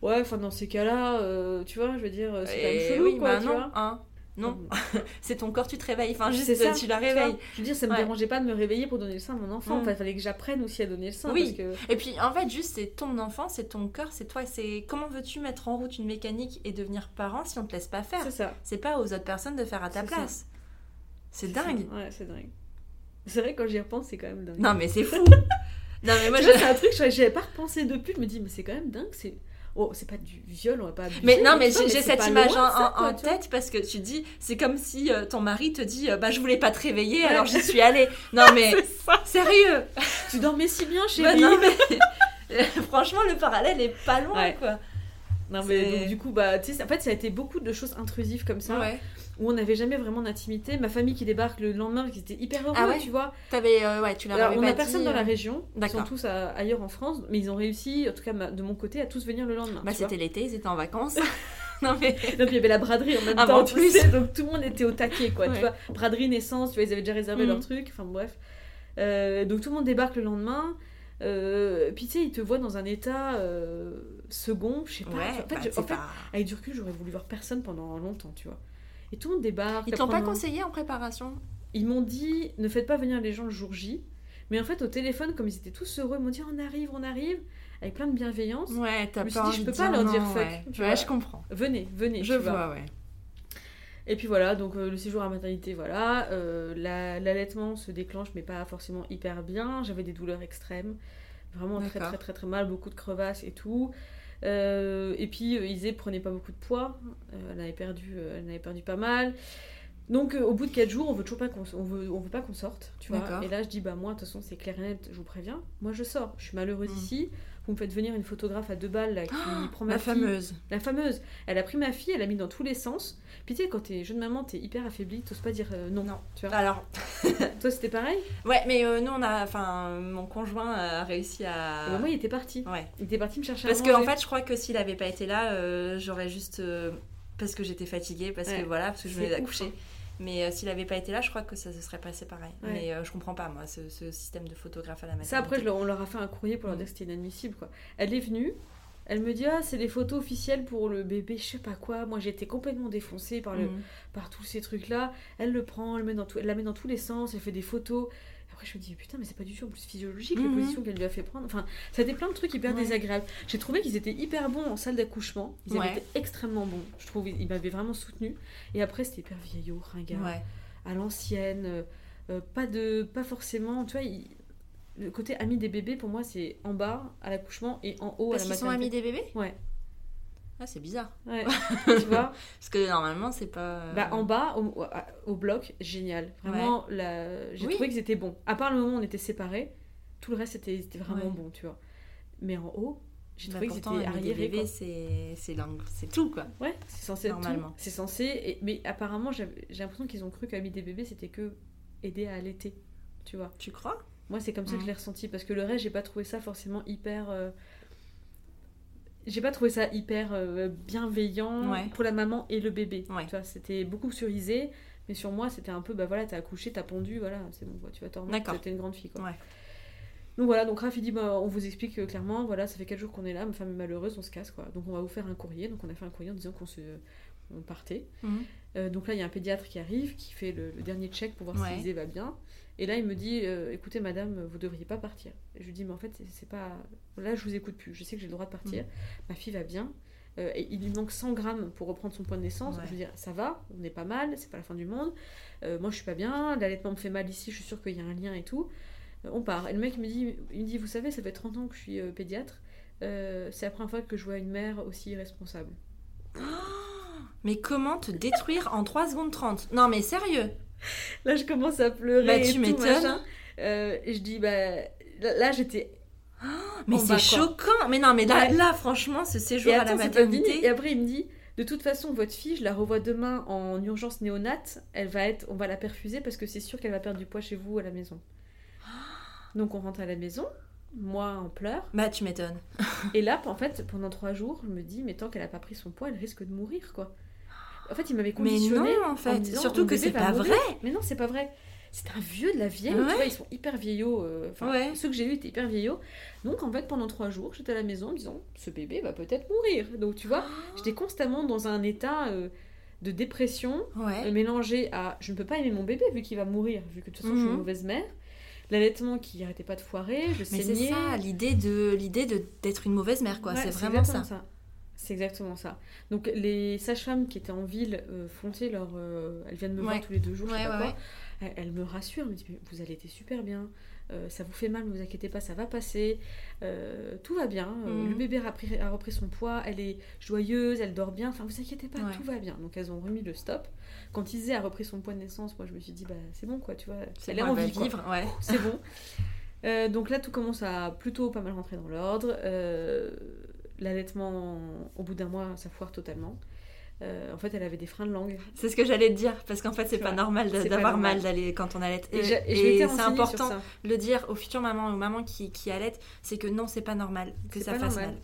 Ouais, enfin dans ces cas-là, euh, tu vois, je veux dire, c'est quand même Et chelou oui, quoi, bah tu non, vois. hein. Non, [LAUGHS] c'est ton corps, tu te réveilles. Enfin, juste ça, tu la réveilles. Je veux dire, ça me Ouais. dérangeait pas de me réveiller pour donner le sein à mon enfant. Mm. Enfin, il fallait que j'apprenne aussi à donner le sein. Oui. Parce que... Et puis en fait, juste c'est ton enfant, c'est ton corps, c'est toi. C'est comment veux-tu mettre en route une mécanique et devenir parent si on te laisse pas faire? C'est ça. C'est pas aux autres personnes de faire à ta place. C'est dingue. Ouais, c'est dingue. C'est vrai, quand j'y repense, c'est quand même dingue. Non mais c'est fou. [LAUGHS] non mais moi je. c'est un truc, j'avais pas repensé depuis. Je me dis, mais c'est quand même dingue. C'est. Oh, c'est pas du viol, on va pas abuser, Mais non, mais j'ai cette image en, ça, quoi, tête parce que tu dis, c'est comme si euh, ton mari te dit, euh, bah je voulais pas te réveiller, alors j'y suis allée. Non [LAUGHS] mais sérieux. Tu dormais si bien, [LAUGHS] Bah, chérie. non mais [LAUGHS] franchement le parallèle est pas loin Ouais. quoi. Non, mais donc, du coup, bah, tu sais, en fait, ça a été beaucoup de choses intrusives comme ça, Ouais. Où on n'avait jamais vraiment d'intimité. Ma famille qui débarque le lendemain, qui était hyper heureux, Ah ouais tu vois. T'avais, euh, ouais, tu l'as Alors, on pas a dit, personne dans euh, la région, ils sont tous à- ailleurs en France, mais ils ont réussi, en tout cas de mon côté, à tous venir le lendemain. Bah c'était l'été, ils étaient en vacances. [LAUGHS] [LAUGHS] non mais. Donc il y avait la braderie en même Ah, temps, en tu plus. sais, donc tout le monde était au taquet, quoi. Ouais. Tu vois, braderie, naissance, tu vois, ils avaient déjà réservé leur truc, enfin bref. Euh, donc tout le monde débarque le lendemain. Euh, puis tu sais, ils te voient dans un état euh, second, je sais pas. Ouais, en fait, bah, je- en fait, pas- avec du recul, j'aurais voulu voir personne pendant longtemps, tu vois. Et tout le monde débarque. Ils t'ont pas conseillé en préparation? Ils m'ont dit ne faites pas venir les gens le jour J. Mais en fait, au téléphone, comme ils étaient tous heureux, ils m'ont dit on arrive, on arrive, avec plein de bienveillance. Ouais, t'as Je me suis pas dit, je peux pas leur dire fuck, ouais. tu Ouais, vois. je comprends. Venez, venez. Je tu vois. vois, ouais. Et puis voilà, donc euh, le séjour à maternité, voilà. Euh, la- L'allaitement se déclenche, mais pas forcément hyper bien. J'avais des douleurs extrêmes, vraiment très très très très mal, beaucoup de crevasses et tout. Euh, et puis euh, Isée prenait pas beaucoup de poids, Euh, elle avait perdu, elle avait perdu pas mal. Donc au bout de 4 jours, on veut toujours pas qu'on on veut, on veut pas qu'on sorte, tu vois. Et là je dis bah moi de toute façon c'est clair et net, je vous préviens, moi je sors, je suis malheureuse Mm. ici. Vous me faites venir une photographe à deux balles là, qui prend ma La fille. fameuse. La fameuse. Elle a pris ma fille, elle l'a mis dans tous les sens. Puis tu sais, quand t'es jeune maman, t'es hyper affaiblie, t'oses pas dire euh, non. Non. Tu vois Alors, [LAUGHS] Toi, c'était pareil? Ouais, mais euh, nous, on a. Enfin, mon conjoint a réussi à. Et bah, Moi, il était parti. Ouais. Il était parti me chercher Parce à que, en fait, je crois que s'il avait pas été là, euh, j'aurais juste. euh, parce que j'étais fatiguée, parce Ouais. que voilà, parce que je venais d'accoucher. hein. Mais euh, s'il avait pas été là, je crois que ça se serait passé pareil. Ouais. Mais euh, je comprends pas, moi, ce, ce système de photographe à la maternité. Ça, après, on leur a fait un courrier pour leur Mm. dire que c'était inadmissible. quoi. Elle est venue. Elle me dit, ah, c'est les photos officielles pour le bébé, je sais pas quoi. Moi, j'étais complètement défoncée par, le, Mhm. par tous ces trucs-là. Elle le prend, elle, met dans tout- elle la met dans tous les sens, elle fait des photos. Après, je me dis, putain, mais c'est pas du tout en plus physiologique les Mhm. positions qu'elle lui a fait prendre. Enfin, ça a été plein de trucs hyper Ouais. désagréables. J'ai trouvé qu'ils étaient hyper bons en salle d'accouchement. Ils avaient Ouais. été extrêmement bons. Je trouve ils m'avaient vraiment soutenu. Et après, c'était hyper vieillot, ringard, Ouais. à l'ancienne. euh, euh, pas de, pas forcément. Tu vois, il- le côté ami des bébés pour moi, c'est en bas à l'accouchement et en haut Parce à la qu'ils sont maternité. amis des bébés? Ouais, Ah, c'est bizarre. ouais. [LAUGHS] tu vois. Parce que normalement, c'est pas. euh, Bah, en bas, au, bloc, génial. Vraiment, la... j'ai Oui. trouvé qu'ils étaient bons. À part le moment où on était séparés, tout le reste c'était c'était vraiment Ouais. bon, tu vois. Mais en haut, j'ai bah, trouvé qu'ils étaient arriérés. c'est c'est l'angle- c'est tout, quoi. Ouais, c'est censé. Normalement. C'est censé. et- Mais apparemment, j'ai l'impression qu'ils ont cru des bébés, c'était que aider à allaiter. Tu vois. Tu crois? Moi, c'est comme ça que je l'ai ressenti. Parce que le reste, j'ai pas trouvé ça forcément hyper. euh, J'ai pas trouvé ça hyper euh, bienveillant Ouais. pour la maman et le bébé. Ouais. Tu vois, c'était beaucoup sur Isée, mais sur moi, c'était un peu, bah voilà, t'as accouché, t'as pondu, voilà, c'est bon, quoi, tu vas t'en remettre, t'es une grande fille, quoi. Ouais. Donc voilà, donc Raph il dit, bah, on vous explique euh, clairement, voilà, ça fait 4 jours qu'on est là, ma femme est malheureuse, on se casse, quoi. Donc on va vous faire un courrier. Donc on a fait un courrier en disant qu'on se... on partait. Mhm. Euh, donc là, il y a un pédiatre qui arrive, qui fait le, le dernier check pour voir si Isée va bien. Et là, il me dit, euh, écoutez, madame, vous devriez pas partir. Et je lui dis, mais en fait, c'est- pas. Là, je vous écoute plus. Je sais que j'ai le droit de partir. Ma fille va bien. Euh, et il lui manque 100 grammes pour reprendre son point de naissance. Ouais. Je veux dire, ça va, on n'est pas mal, c'est pas la fin du monde. Euh, moi, je suis pas bien, l'allaitement me fait mal ici, je suis sûre qu'il y a un lien et tout. On part. Et le mec me dit, il me dit, vous savez, ça fait 30 ans que je suis pédiatre. C'est la première fois que je vois une mère aussi irresponsable. [GASPS] Mais comment te détruire en 3 secondes 30 Non, mais sérieux? [LAUGHS] Là, je commence à pleurer. Bah, et tu tout, m'étonnes. Euh, je dis, bah. Là, là, j'étais. [GASPS] Mais c'est choquant Mais non, mais là, Ouais. là, franchement, ce séjour Et à la fini. Et maternité... après, il me dit, de toute façon, votre fille, je la revois demain en urgence néonate. Elle va être, on va la perfuser parce que c'est sûr qu'elle va perdre du poids chez vous à la maison. [GASPS] Donc on rentre à la maison, moi en pleurs. Bah, tu m'étonnes. Et là, en fait, pendant trois jours, je me dis, mais tant qu'elle a pas pris son poids, elle risque de mourir, quoi. En fait, il m'avait Mais conditionné. non, en fait. disant, Surtout que c'est pas mourir. vrai Mais non, c'est pas vrai. C'est un vieux de la vieille, Ouais. tu vois, ils sont hyper vieillots. euh, Enfin, Ouais. ceux que j'ai eu étaient hyper vieillots. Donc, en fait, pendant trois jours, j'étais à la maison en me disant, ce bébé va peut-être mourir. Donc, tu vois, j'étais constamment dans un état euh, de dépression, Ouais. euh, mélangé à je ne peux pas aimer mon bébé vu qu'il va mourir, vu que de toute façon, je suis une Mhm. mauvaise mère. L'allaitement qui arrêtait pas de foirer, je Mais c'est ça, l'idée de l'idée de d'être une mauvaise mère, quoi. Ouais, c'est vraiment ça. C'est exactement ça. Donc les sages-femmes qui étaient en ville euh, fontaient leur... euh, elles viennent me voir tous les deux jours, je sais pas ouais, quoi. Elles, me rassurent, elles me disent mais vous allez être super bien, euh, ça vous fait mal, ne vous inquiétez pas, ça va passer, Euh, tout va bien, Mhm. le bébé a repris, a repris son poids, elle est joyeuse, elle dort bien, enfin vous inquiétez pas, tout va bien. Donc elles ont remis le stop. Quand Isée a repris son poids de naissance, moi je me suis dit bah c'est bon quoi, tu vois, elle est bon, en elle va vie, quoi. vivre. [LAUGHS] C'est bon. Donc là, tout commence à plutôt pas mal rentrer dans l'ordre. Euh, L'allaitement, au bout d'un mois, ça foire totalement. Euh, en fait, elle avait des freins de langue. C'est ce que j'allais te dire, parce qu'en fait, c'est pas normal d'avoir mal d'aller quand on allait. Et, c'est important de le dire aux futures mamans et aux mamans qui, qui allaitent, c'est que non, c'est pas normal que ça fasse normal. mal.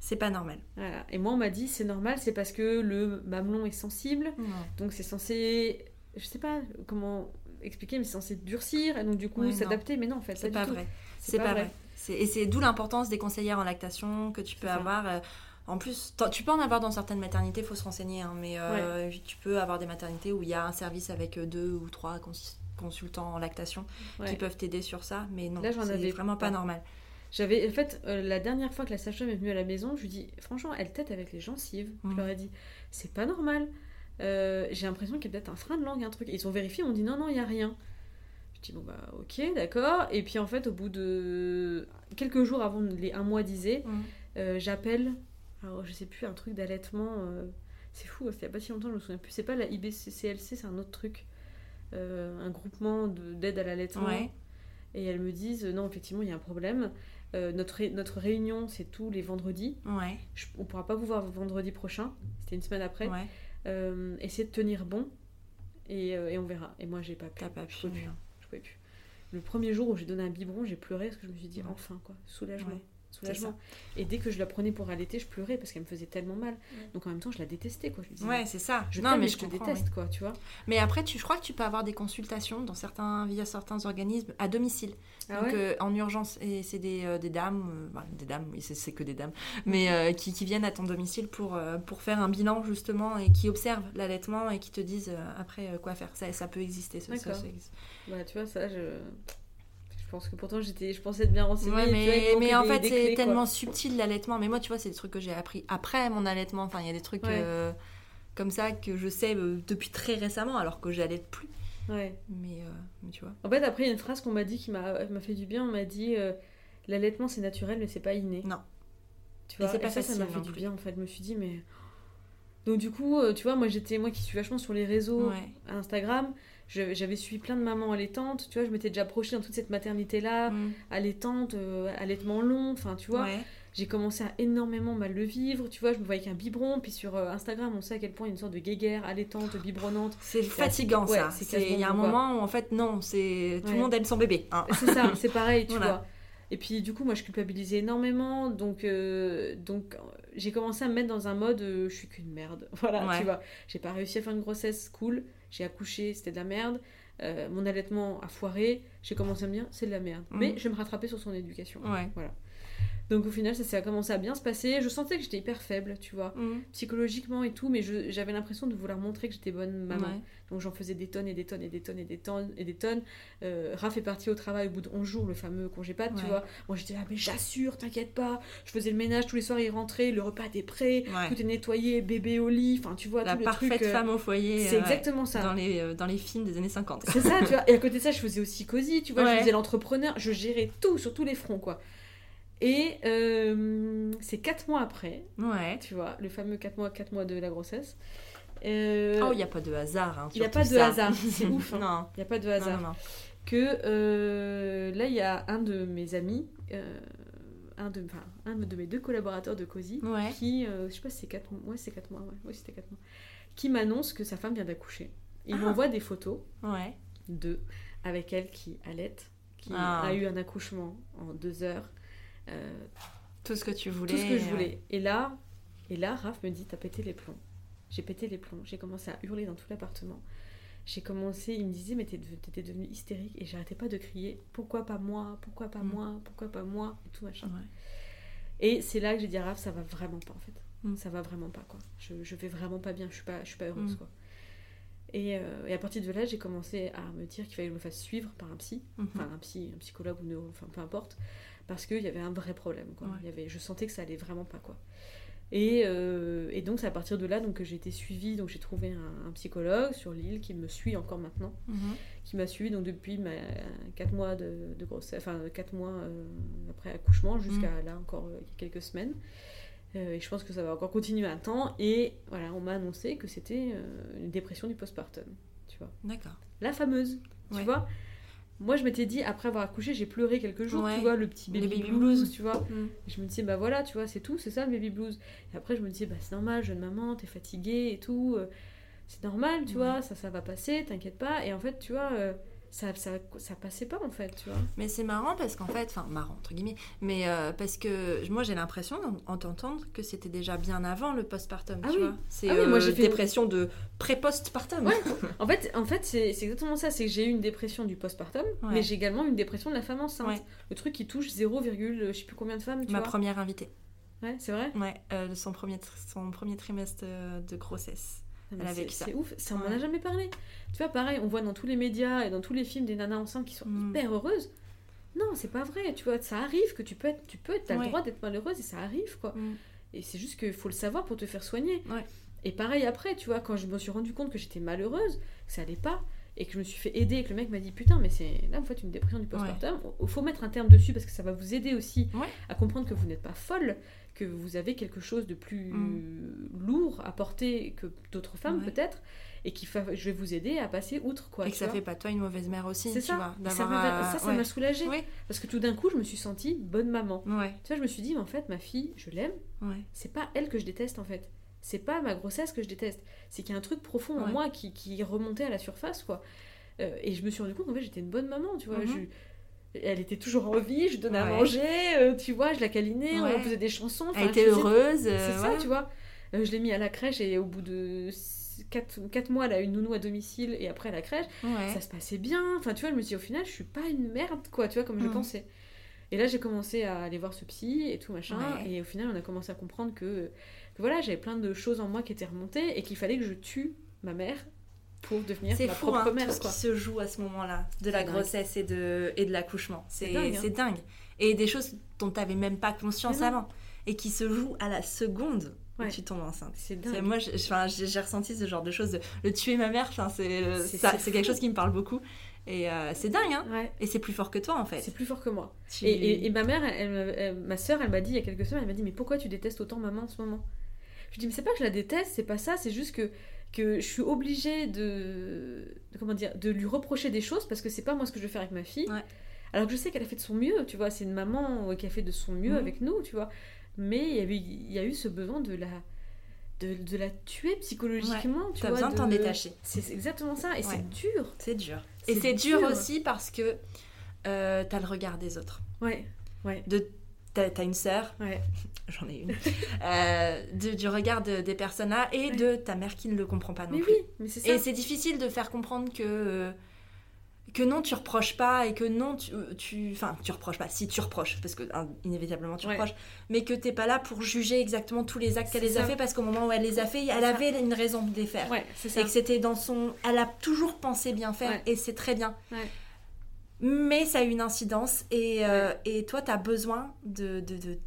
C'est pas normal. Voilà. Et moi, on m'a dit, c'est normal, c'est parce que le mamelon est sensible. Donc c'est censé, je sais pas comment expliquer, mais c'est censé durcir et donc du coup s'adapter. Mais non, en fait, C'est pas, pas vrai. C'est pas vrai. Et c'est d'où l'importance des conseillères en lactation que tu peux avoir. euh, En plus, tu peux en avoir dans certaines maternités, faut se renseigner, hein, mais euh, tu peux avoir des maternités où il y a un service avec euh, deux ou trois cons- consultants en lactation Ouais. qui peuvent t'aider sur ça, mais non, Là, j'en c'est avais vraiment pas pas. normal. J'avais, en fait, euh, la dernière fois que la sage-femme est venue à la maison, je lui dis, franchement, elle tête avec les gencives. Je Mhm. leur ai dit, c'est pas normal. Euh, j'ai l'impression qu'il y a peut-être un frein de langue, un truc. Ils ont vérifié, m'ont dit, non, non, il y a rien. Dis, bon, bah, ok, d'accord. Et puis, en fait, au bout de quelques jours avant les un mois disait, Mm. euh, j'appelle, alors je sais plus, un truc d'allaitement. euh, c'est fou, c'était il y a pas si longtemps, je me souviens plus. C'est pas la IBCCLC, c'est un autre truc. Euh, un groupement de- d'aide à l'allaitement. Ouais. Et elles me disent, non, effectivement, il y a un problème. Notre, ré- notre réunion, c'est tous les vendredis. Ouais, Je- on pourra pas vous voir vendredi prochain. C'était une semaine après. ouais, essayez de tenir bon et, euh, et on verra. Et moi, j'ai pas pu. t'as pas pu. Pouvais plus. Le premier jour où j'ai donné un biberon, j'ai pleuré parce que je me suis dit, enfin, quoi, soulagement. Ouais, soulagement. Et dès que je la prenais pour allaiter, je pleurais parce qu'elle me faisait tellement mal. Donc en même temps, je la détestais, quoi. Je me disais, Ouais, c'est ça. je non, mais mais je je te déteste, oui. quoi, tu vois. Mais après, tu, je crois que tu peux avoir des consultations dans certains, via certains organismes à domicile. Ah Donc ouais euh, en urgence. Et c'est des, euh, des dames, euh, bah, des dames, oui, c'est que des dames, mais qui, qui viennent à ton domicile pour, pour faire un bilan justement et qui observent l'allaitement et qui te disent après quoi faire. Ça, ça peut exister. Ça, ça, ça existe. Bah, tu vois, ça, je. Pense que pourtant, j'étais, je pensais être bien renseignée. Ouais, vois, mais, en des- fait, c'est quoi. tellement subtil l'allaitement. Mais moi, tu vois, c'est des trucs que j'ai appris après mon allaitement. Enfin, il y a des trucs Ouais. euh, comme ça que je sais euh, depuis très récemment, alors que j'allaite plus. Ouais. Mais, euh, mais tu vois. En fait, après, il y a une phrase qu'on m'a dit qui m'a fait du bien. On m'a dit l'allaitement, c'est naturel, mais c'est pas inné. Non. Tu Et vois, c'est pas ça, ça m'a facile fait du bien, en fait. Je me suis dit, mais. Donc, du coup, tu vois, moi, j'étais, moi qui suis vachement sur les réseaux, à Instagram, j'avais suivi plein de mamans allaitantes. Tu vois, je m'étais déjà projetée dans toute cette maternité-là, Mm. allaitante, euh, allaitement long. Enfin, tu vois, Ouais. j'ai commencé à énormément mal le vivre. Tu vois, je me voyais avec un biberon. Puis sur euh, Instagram, on sait à quel point il y a une sorte de guéguerre allaitante, biberonnante. C'est fatigant ouais, ça. Il y a un moment où en fait non, c'est tout Ouais. le monde aime son bébé. hein. C'est ça, c'est pareil, [LAUGHS] tu Voilà. vois. Et puis du coup, moi, je culpabilisais énormément, donc euh, donc j'ai commencé à me mettre dans un mode, je suis qu'une merde, [LAUGHS] voilà, tu vois. J'ai pas réussi à faire une grossesse cool, j'ai accouché, c'était de la merde. Euh, mon allaitement a foiré, j'ai commencé à me dire c'est de la merde. Mhm. Mais je vais me rattraper sur son éducation. Ouais. Donc au final, ça, ça a commencé à bien se passer. Je sentais que j'étais hyper faible, tu vois, Mm. psychologiquement et tout, mais j'avais l'impression de vouloir montrer que j'étais bonne maman. Ouais. Donc j'en faisais des tonnes et des tonnes et des tonnes et des tonnes et des tonnes. Euh, Raph est parti au travail au bout de 11 jours, le fameux congé pâte, tu Ouais. vois. Moi j'étais là, mais j'assure, t'inquiète pas. Je faisais le ménage tous les soirs, il rentrait, le repas était prêt, Ouais. tout est nettoyé, bébé au lit, enfin tu vois, La tout le parfaite truc. euh, femme au foyer. C'est euh, exactement ça. Dans les, dans les films des années 50. C'est ça, tu vois. Et à côté de ça, je faisais aussi cosy, tu vois. Je faisais l'entrepreneur, je gérais tout sur tous les fronts, quoi. Et euh, c'est 4 mois après, Ouais. tu vois, le fameux 4 mois, 4 mois de la grossesse. Euh, Oh, il n'y a pas de hasard. hein, Il y a sur pas de hasard, [LAUGHS] c'est ouf, hein. Non. Il n'y a pas de hasard. que euh, là, il y a un de mes amis, un, de, enfin, un de mes deux collaborateurs de Ouais. qui, je sais pas si c'est 4 mois, ouais, c'est 4 mois, ouais, ouais c'était 4 mois, qui m'annonce que sa femme vient d'accoucher. Il Ah. m'envoie des photos Ouais. d'eux avec elle qui allaite, qui Ah. a eu un accouchement en deux heures, Tout ce que tu voulais. tout ce que je ouais. voulais. Et là, et là, Raph me dit, t'as pété les plombs. J'ai pété les plombs. J'ai commencé à hurler dans tout l'appartement. J'ai commencé, il me disait, mais t'étais devenue hystérique. Et j'arrêtais pas de crier, pourquoi pas moi Pourquoi pas Mm. moi Pourquoi pas moi Et tout machin. Ouais. Et c'est là que j'ai dit à Raph, ça va vraiment pas en fait. Mm. Ça va vraiment pas quoi. Je, je vais vraiment pas bien, je suis pas, je suis pas heureuse Mm. quoi. Et, euh, et à partir de là, j'ai commencé à me dire qu'il fallait que je me fasse suivre par un psy, Mhm. enfin un psy, un psychologue ou neuro, enfin peu importe, parce qu'il y avait un vrai problème quoi. Ouais. Il y avait, je sentais que ça allait vraiment pas quoi. Et, euh, et donc c'est à partir de là donc que j'ai été suivie, donc j'ai trouvé un, un psychologue sur l'île qui me suit encore maintenant Mhm. qui m'a suivi donc depuis ma 4 mois de, de grossesse, enfin 4 mois euh, après accouchement jusqu'à Mm. là encore euh, il y a quelques semaines. Euh, et je pense que ça va encore continuer un temps. Et voilà, on m'a annoncé que c'était une dépression du postpartum, tu vois. D'accord. La fameuse, tu Ouais. vois. Moi, je m'étais dit, après avoir accouché, j'ai pleuré quelques jours, Ouais. tu vois, le petit baby, baby blues, blues. tu vois. Mm. Je me disais, bah voilà, tu vois, c'est tout, c'est ça le baby blues. Et après, je me disais, bah c'est normal, jeune maman, t'es fatiguée et tout. euh, C'est normal, tu Ouais. vois, ça, ça va passer, t'inquiète pas. Et en fait, tu vois, euh, ça, ça, ça passait pas, en fait, tu vois. Mais c'est marrant parce qu'en fait, enfin marrant entre guillemets, mais euh, parce que moi j'ai l'impression en, en t'entendre que c'était déjà bien avant le postpartum, Ah tu oui. vois. C'est Ah oui, moi, euh, j'ai fait- dépression de pré-postpartum. Ouais. [LAUGHS] En fait, en fait c'est exactement ça. C'est que j'ai eu une dépression du postpartum, Ouais. mais j'ai également eu une dépression de la femme enceinte. Ouais. Le truc qui touche 0, je sais plus combien de femmes, tu Ma vois. première invitée. Ouais, c'est vrai? Ouais, euh, son premier son premier trimestre euh, de grossesse. Elle a c'est- vécu ça. C'est ouf, ça on m'en a jamais parlé. Tu vois, pareil, on voit dans tous les médias et dans tous les films des nanas enceintes qui sont Mm. hyper heureuses. Non, c'est pas vrai, tu vois, ça arrive que tu peux être, tu peux, t'as Ouais. le droit d'être malheureuse et ça arrive, quoi. Mm. Et c'est juste qu'il faut le savoir pour te faire soigner. Ouais. Et pareil après, tu vois, quand je me suis rendu compte que j'étais malheureuse, que ça allait pas, et que je me suis fait aider, et que le mec m'a dit putain, mais c'est là en fait une dépression du postpartum, il faut mettre un terme dessus parce que ça va vous aider aussi Ouais. à comprendre que vous n'êtes pas folle, que vous avez quelque chose de plus lourd à porter que d'autres femmes Mm. Ouais. peut-être, et qui fa- je vais vous aider à passer outre quoi. Et que ça vois. fait pas toi une mauvaise mère aussi, C'est tu ça. vois. Ça à- ça, ça ouais. m'a soulagée. Parce que tout d'un coup, je me suis sentie bonne maman. Ouais, Tu vois, je me suis dit, mais en fait, ma fille, je l'aime. C'est pas elle que je déteste en fait. C'est pas ma grossesse que je déteste. C'est qu'il y a un truc profond en moi qui, qui remontait à la surface, quoi. Euh, et je me suis rendu compte qu'en fait, j'étais une bonne maman, tu vois. Mhm. Je- Elle était toujours en vie, je donnais à manger, euh, tu vois, je la câlinais, Ouais. on faisait des chansons. Elle était faisais- heureuse. C'est euh, ça, ouais. tu vois. Euh, je l'ai mis à la crèche et au bout de 4, mois, elle a une nounou à domicile et après à la crèche, ça se passait bien. Enfin, tu vois, je me dis au final, je suis pas une merde, quoi, tu vois, comme je Mhm. pensais. Et là, j'ai commencé à aller voir ce psy et tout machin. Et au final, on a commencé à comprendre que, que voilà, j'avais plein de choses en moi qui étaient remontées et qu'il fallait que je tue ma mère pour devenir C'est ma fou, propre hein, mère, tout ce qui se joue à ce moment-là, de la C'est dingue. grossesse et de, et de l'accouchement. C'est C'est dingue, hein. c'est dingue. Et des choses dont tu n'avais même pas conscience avant. Et qui se jouent à la seconde Ouais. où tu tombes enceinte. C'est C'est- dingue. Moi, j'ai ressenti ce genre de choses. de- Le tuer ma mère, enfin, c'est C'est- c'est c'est quelque chose qui me parle beaucoup. Et euh, c'est dingue, hein Ouais. Et c'est plus fort que toi, en fait. C'est plus fort que moi. Tu- Et, et- et ma mère, elle, elle- elle- ma soeur, elle m'a dit il y a quelques semaines, elle m'a dit mais pourquoi tu détestes autant maman en ce moment? Je lui dis mais c'est pas que je la déteste, c'est pas ça, c'est juste que que je suis obligée de, de- comment dire de lui reprocher des choses parce que c'est pas moi ce que je vais faire avec ma fille. Ouais. Alors que je sais qu'elle a fait de son mieux, tu vois, c'est une maman euh, qui a fait de son mieux Mhm. avec nous, tu vois. Mais il y, avait, il y a eu ce besoin de la de, de la tuer psychologiquement, tu T'as vois. besoin de t'en détacher. C'est exactement ça, et Ouais. c'est dur. C'est dur. Et c'est dur dur. aussi parce que euh, t'as le regard des autres. Ouais, ouais, De, t'as, une sœur, ouais. [LAUGHS] j'en ai une, euh, de- du regard de- des personnes là et Ouais. de ta mère qui ne le comprend pas non Mais plus. oui, mais c'est ça. Et c'est difficile de faire comprendre que euh, que non tu reproches pas et que non tu tu enfin tu reproches pas si tu reproches parce que hein, inévitablement tu Ouais. reproches mais que t'es pas là pour juger exactement tous les actes qu'elle les a fait parce qu'au moment où elle les a fait elle ça. avait une raison de les faire Ouais, c'est et ça. que c'était dans son elle a toujours pensé bien faire Ouais. et c'est très bien. Mais ça a eu une incidence et, euh, et toi t'as besoin de de, de,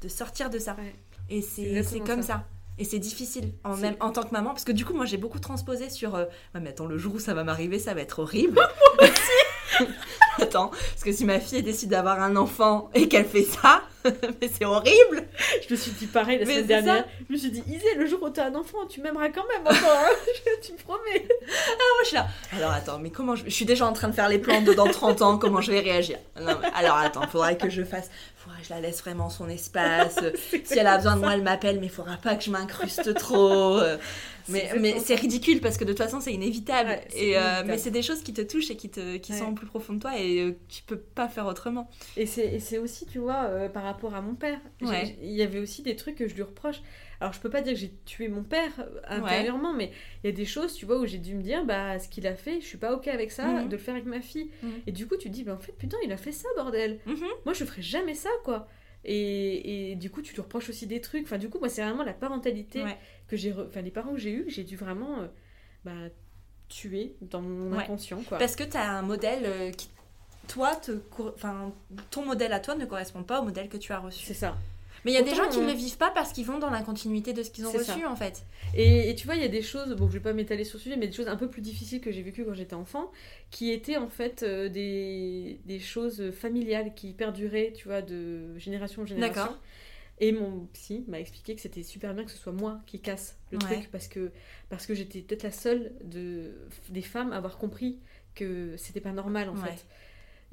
de- sortir de ça Ouais. et C'est comme ça. ça. Et c'est difficile, en, même, en tant que maman, parce que du coup, moi, j'ai beaucoup transposé sur... euh, ouais, mais attends, le jour où ça va m'arriver, ça va être horrible. [LAUGHS] [LAUGHS] attends, parce que si ma fille décide d'avoir un enfant et qu'elle fait ça, [LAUGHS] mais c'est horrible Je me suis dit pareil la Mais semaine ça. dernière. Je me suis dit, Isée, le jour où t'as un enfant, tu m'aimeras quand même encore. hein. [LAUGHS] Tu me promets. Moi, je suis là. Alors, attends, mais comment je... je suis déjà en train de faire les plans de dans 30 ans, comment je vais réagir? Non, mais Alors, attends, faudrait que je fasse... Faudrait que je la laisse vraiment son espace. si elle a besoin de moi, elle m'appelle, mais il faudra pas que je m'incruste trop. Mais, mais c'est ridicule parce que de toute façon c'est inévitable. Ouais, et, euh, inévitable. mais c'est des choses qui te touchent et qui, te, qui Ouais. sont au plus profond de toi et euh, tu peux pas faire autrement. Et c'est aussi, tu vois, euh, par rapport à mon père. Ouais. Il y avait aussi des trucs que je lui reproche. Alors, je peux pas dire que j'ai tué mon père intérieurement, mais il y a des choses, tu vois, où j'ai dû me dire, bah, ce qu'il a fait, je suis pas OK avec ça, Mhm. de le faire avec ma fille. Mhm. Et du coup, tu te dis, bah, en fait, putain, il a fait ça, bordel. Mhm. Moi, je ferais jamais ça, quoi. Et, et du coup, tu lui reproches aussi des trucs. Enfin, du coup, moi, c'est vraiment la parentalité Ouais. que j'ai. re- Enfin, les parents que j'ai eus, j'ai dû vraiment euh, bah, tuer dans mon Ouais. inconscient, quoi. Parce que tu as un modèle euh, qui, toi, te, enfin, ton modèle à toi ne correspond pas au modèle que tu as reçu. C'est ça. Mais il y a des gens qui ne euh, le vivent pas parce qu'ils vont dans la continuité de ce qu'ils ont reçu ça. en fait. Et, et tu vois, il y a des choses, bon, je vais pas m'étaler sur ce sujet, mais des choses un peu plus difficiles que j'ai vécues quand j'étais enfant, qui étaient en fait euh, des, des choses familiales qui perduraient, tu vois, de génération en génération. D'accord. Et mon psy m'a expliqué que c'était super bien que ce soit moi qui casse le Ouais. truc parce que, parce que j'étais peut-être la seule de, des femmes à avoir compris que c'était pas normal en Ouais. fait.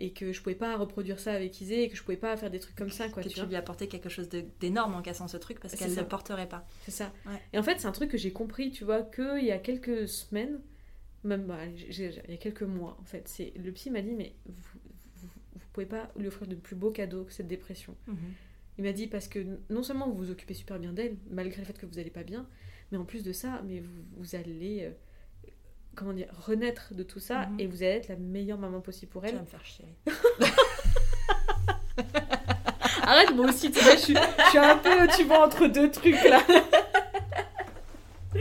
Et que je pouvais pas reproduire ça avec Isée et que je pouvais pas faire des trucs comme ça, quoi. que tu lui apportais quelque chose d'énorme en cassant ce truc parce qu'elle ne le porterait pas. C'est ça. Ouais. Et en fait, c'est un truc que j'ai compris, tu vois, qu'il y a quelques semaines, même bah, il y a quelques mois, en fait. C'est Le psy m'a dit, mais vous, vous, vous pouvez pas lui offrir de plus beau cadeau que cette dépression. Il m'a dit, parce que non seulement vous vous occupez super bien d'elle, malgré le fait que vous allez pas bien, mais en plus de ça, mais vous, vous allez, euh, comment dire, renaître de tout ça Mhm. et vous allez être la meilleure maman possible pour Tu elle. vas me faire chier. [LAUGHS] Arrête, moi aussi, tu vois, je suis, je suis un peu, tu vois, entre deux trucs là. [LAUGHS]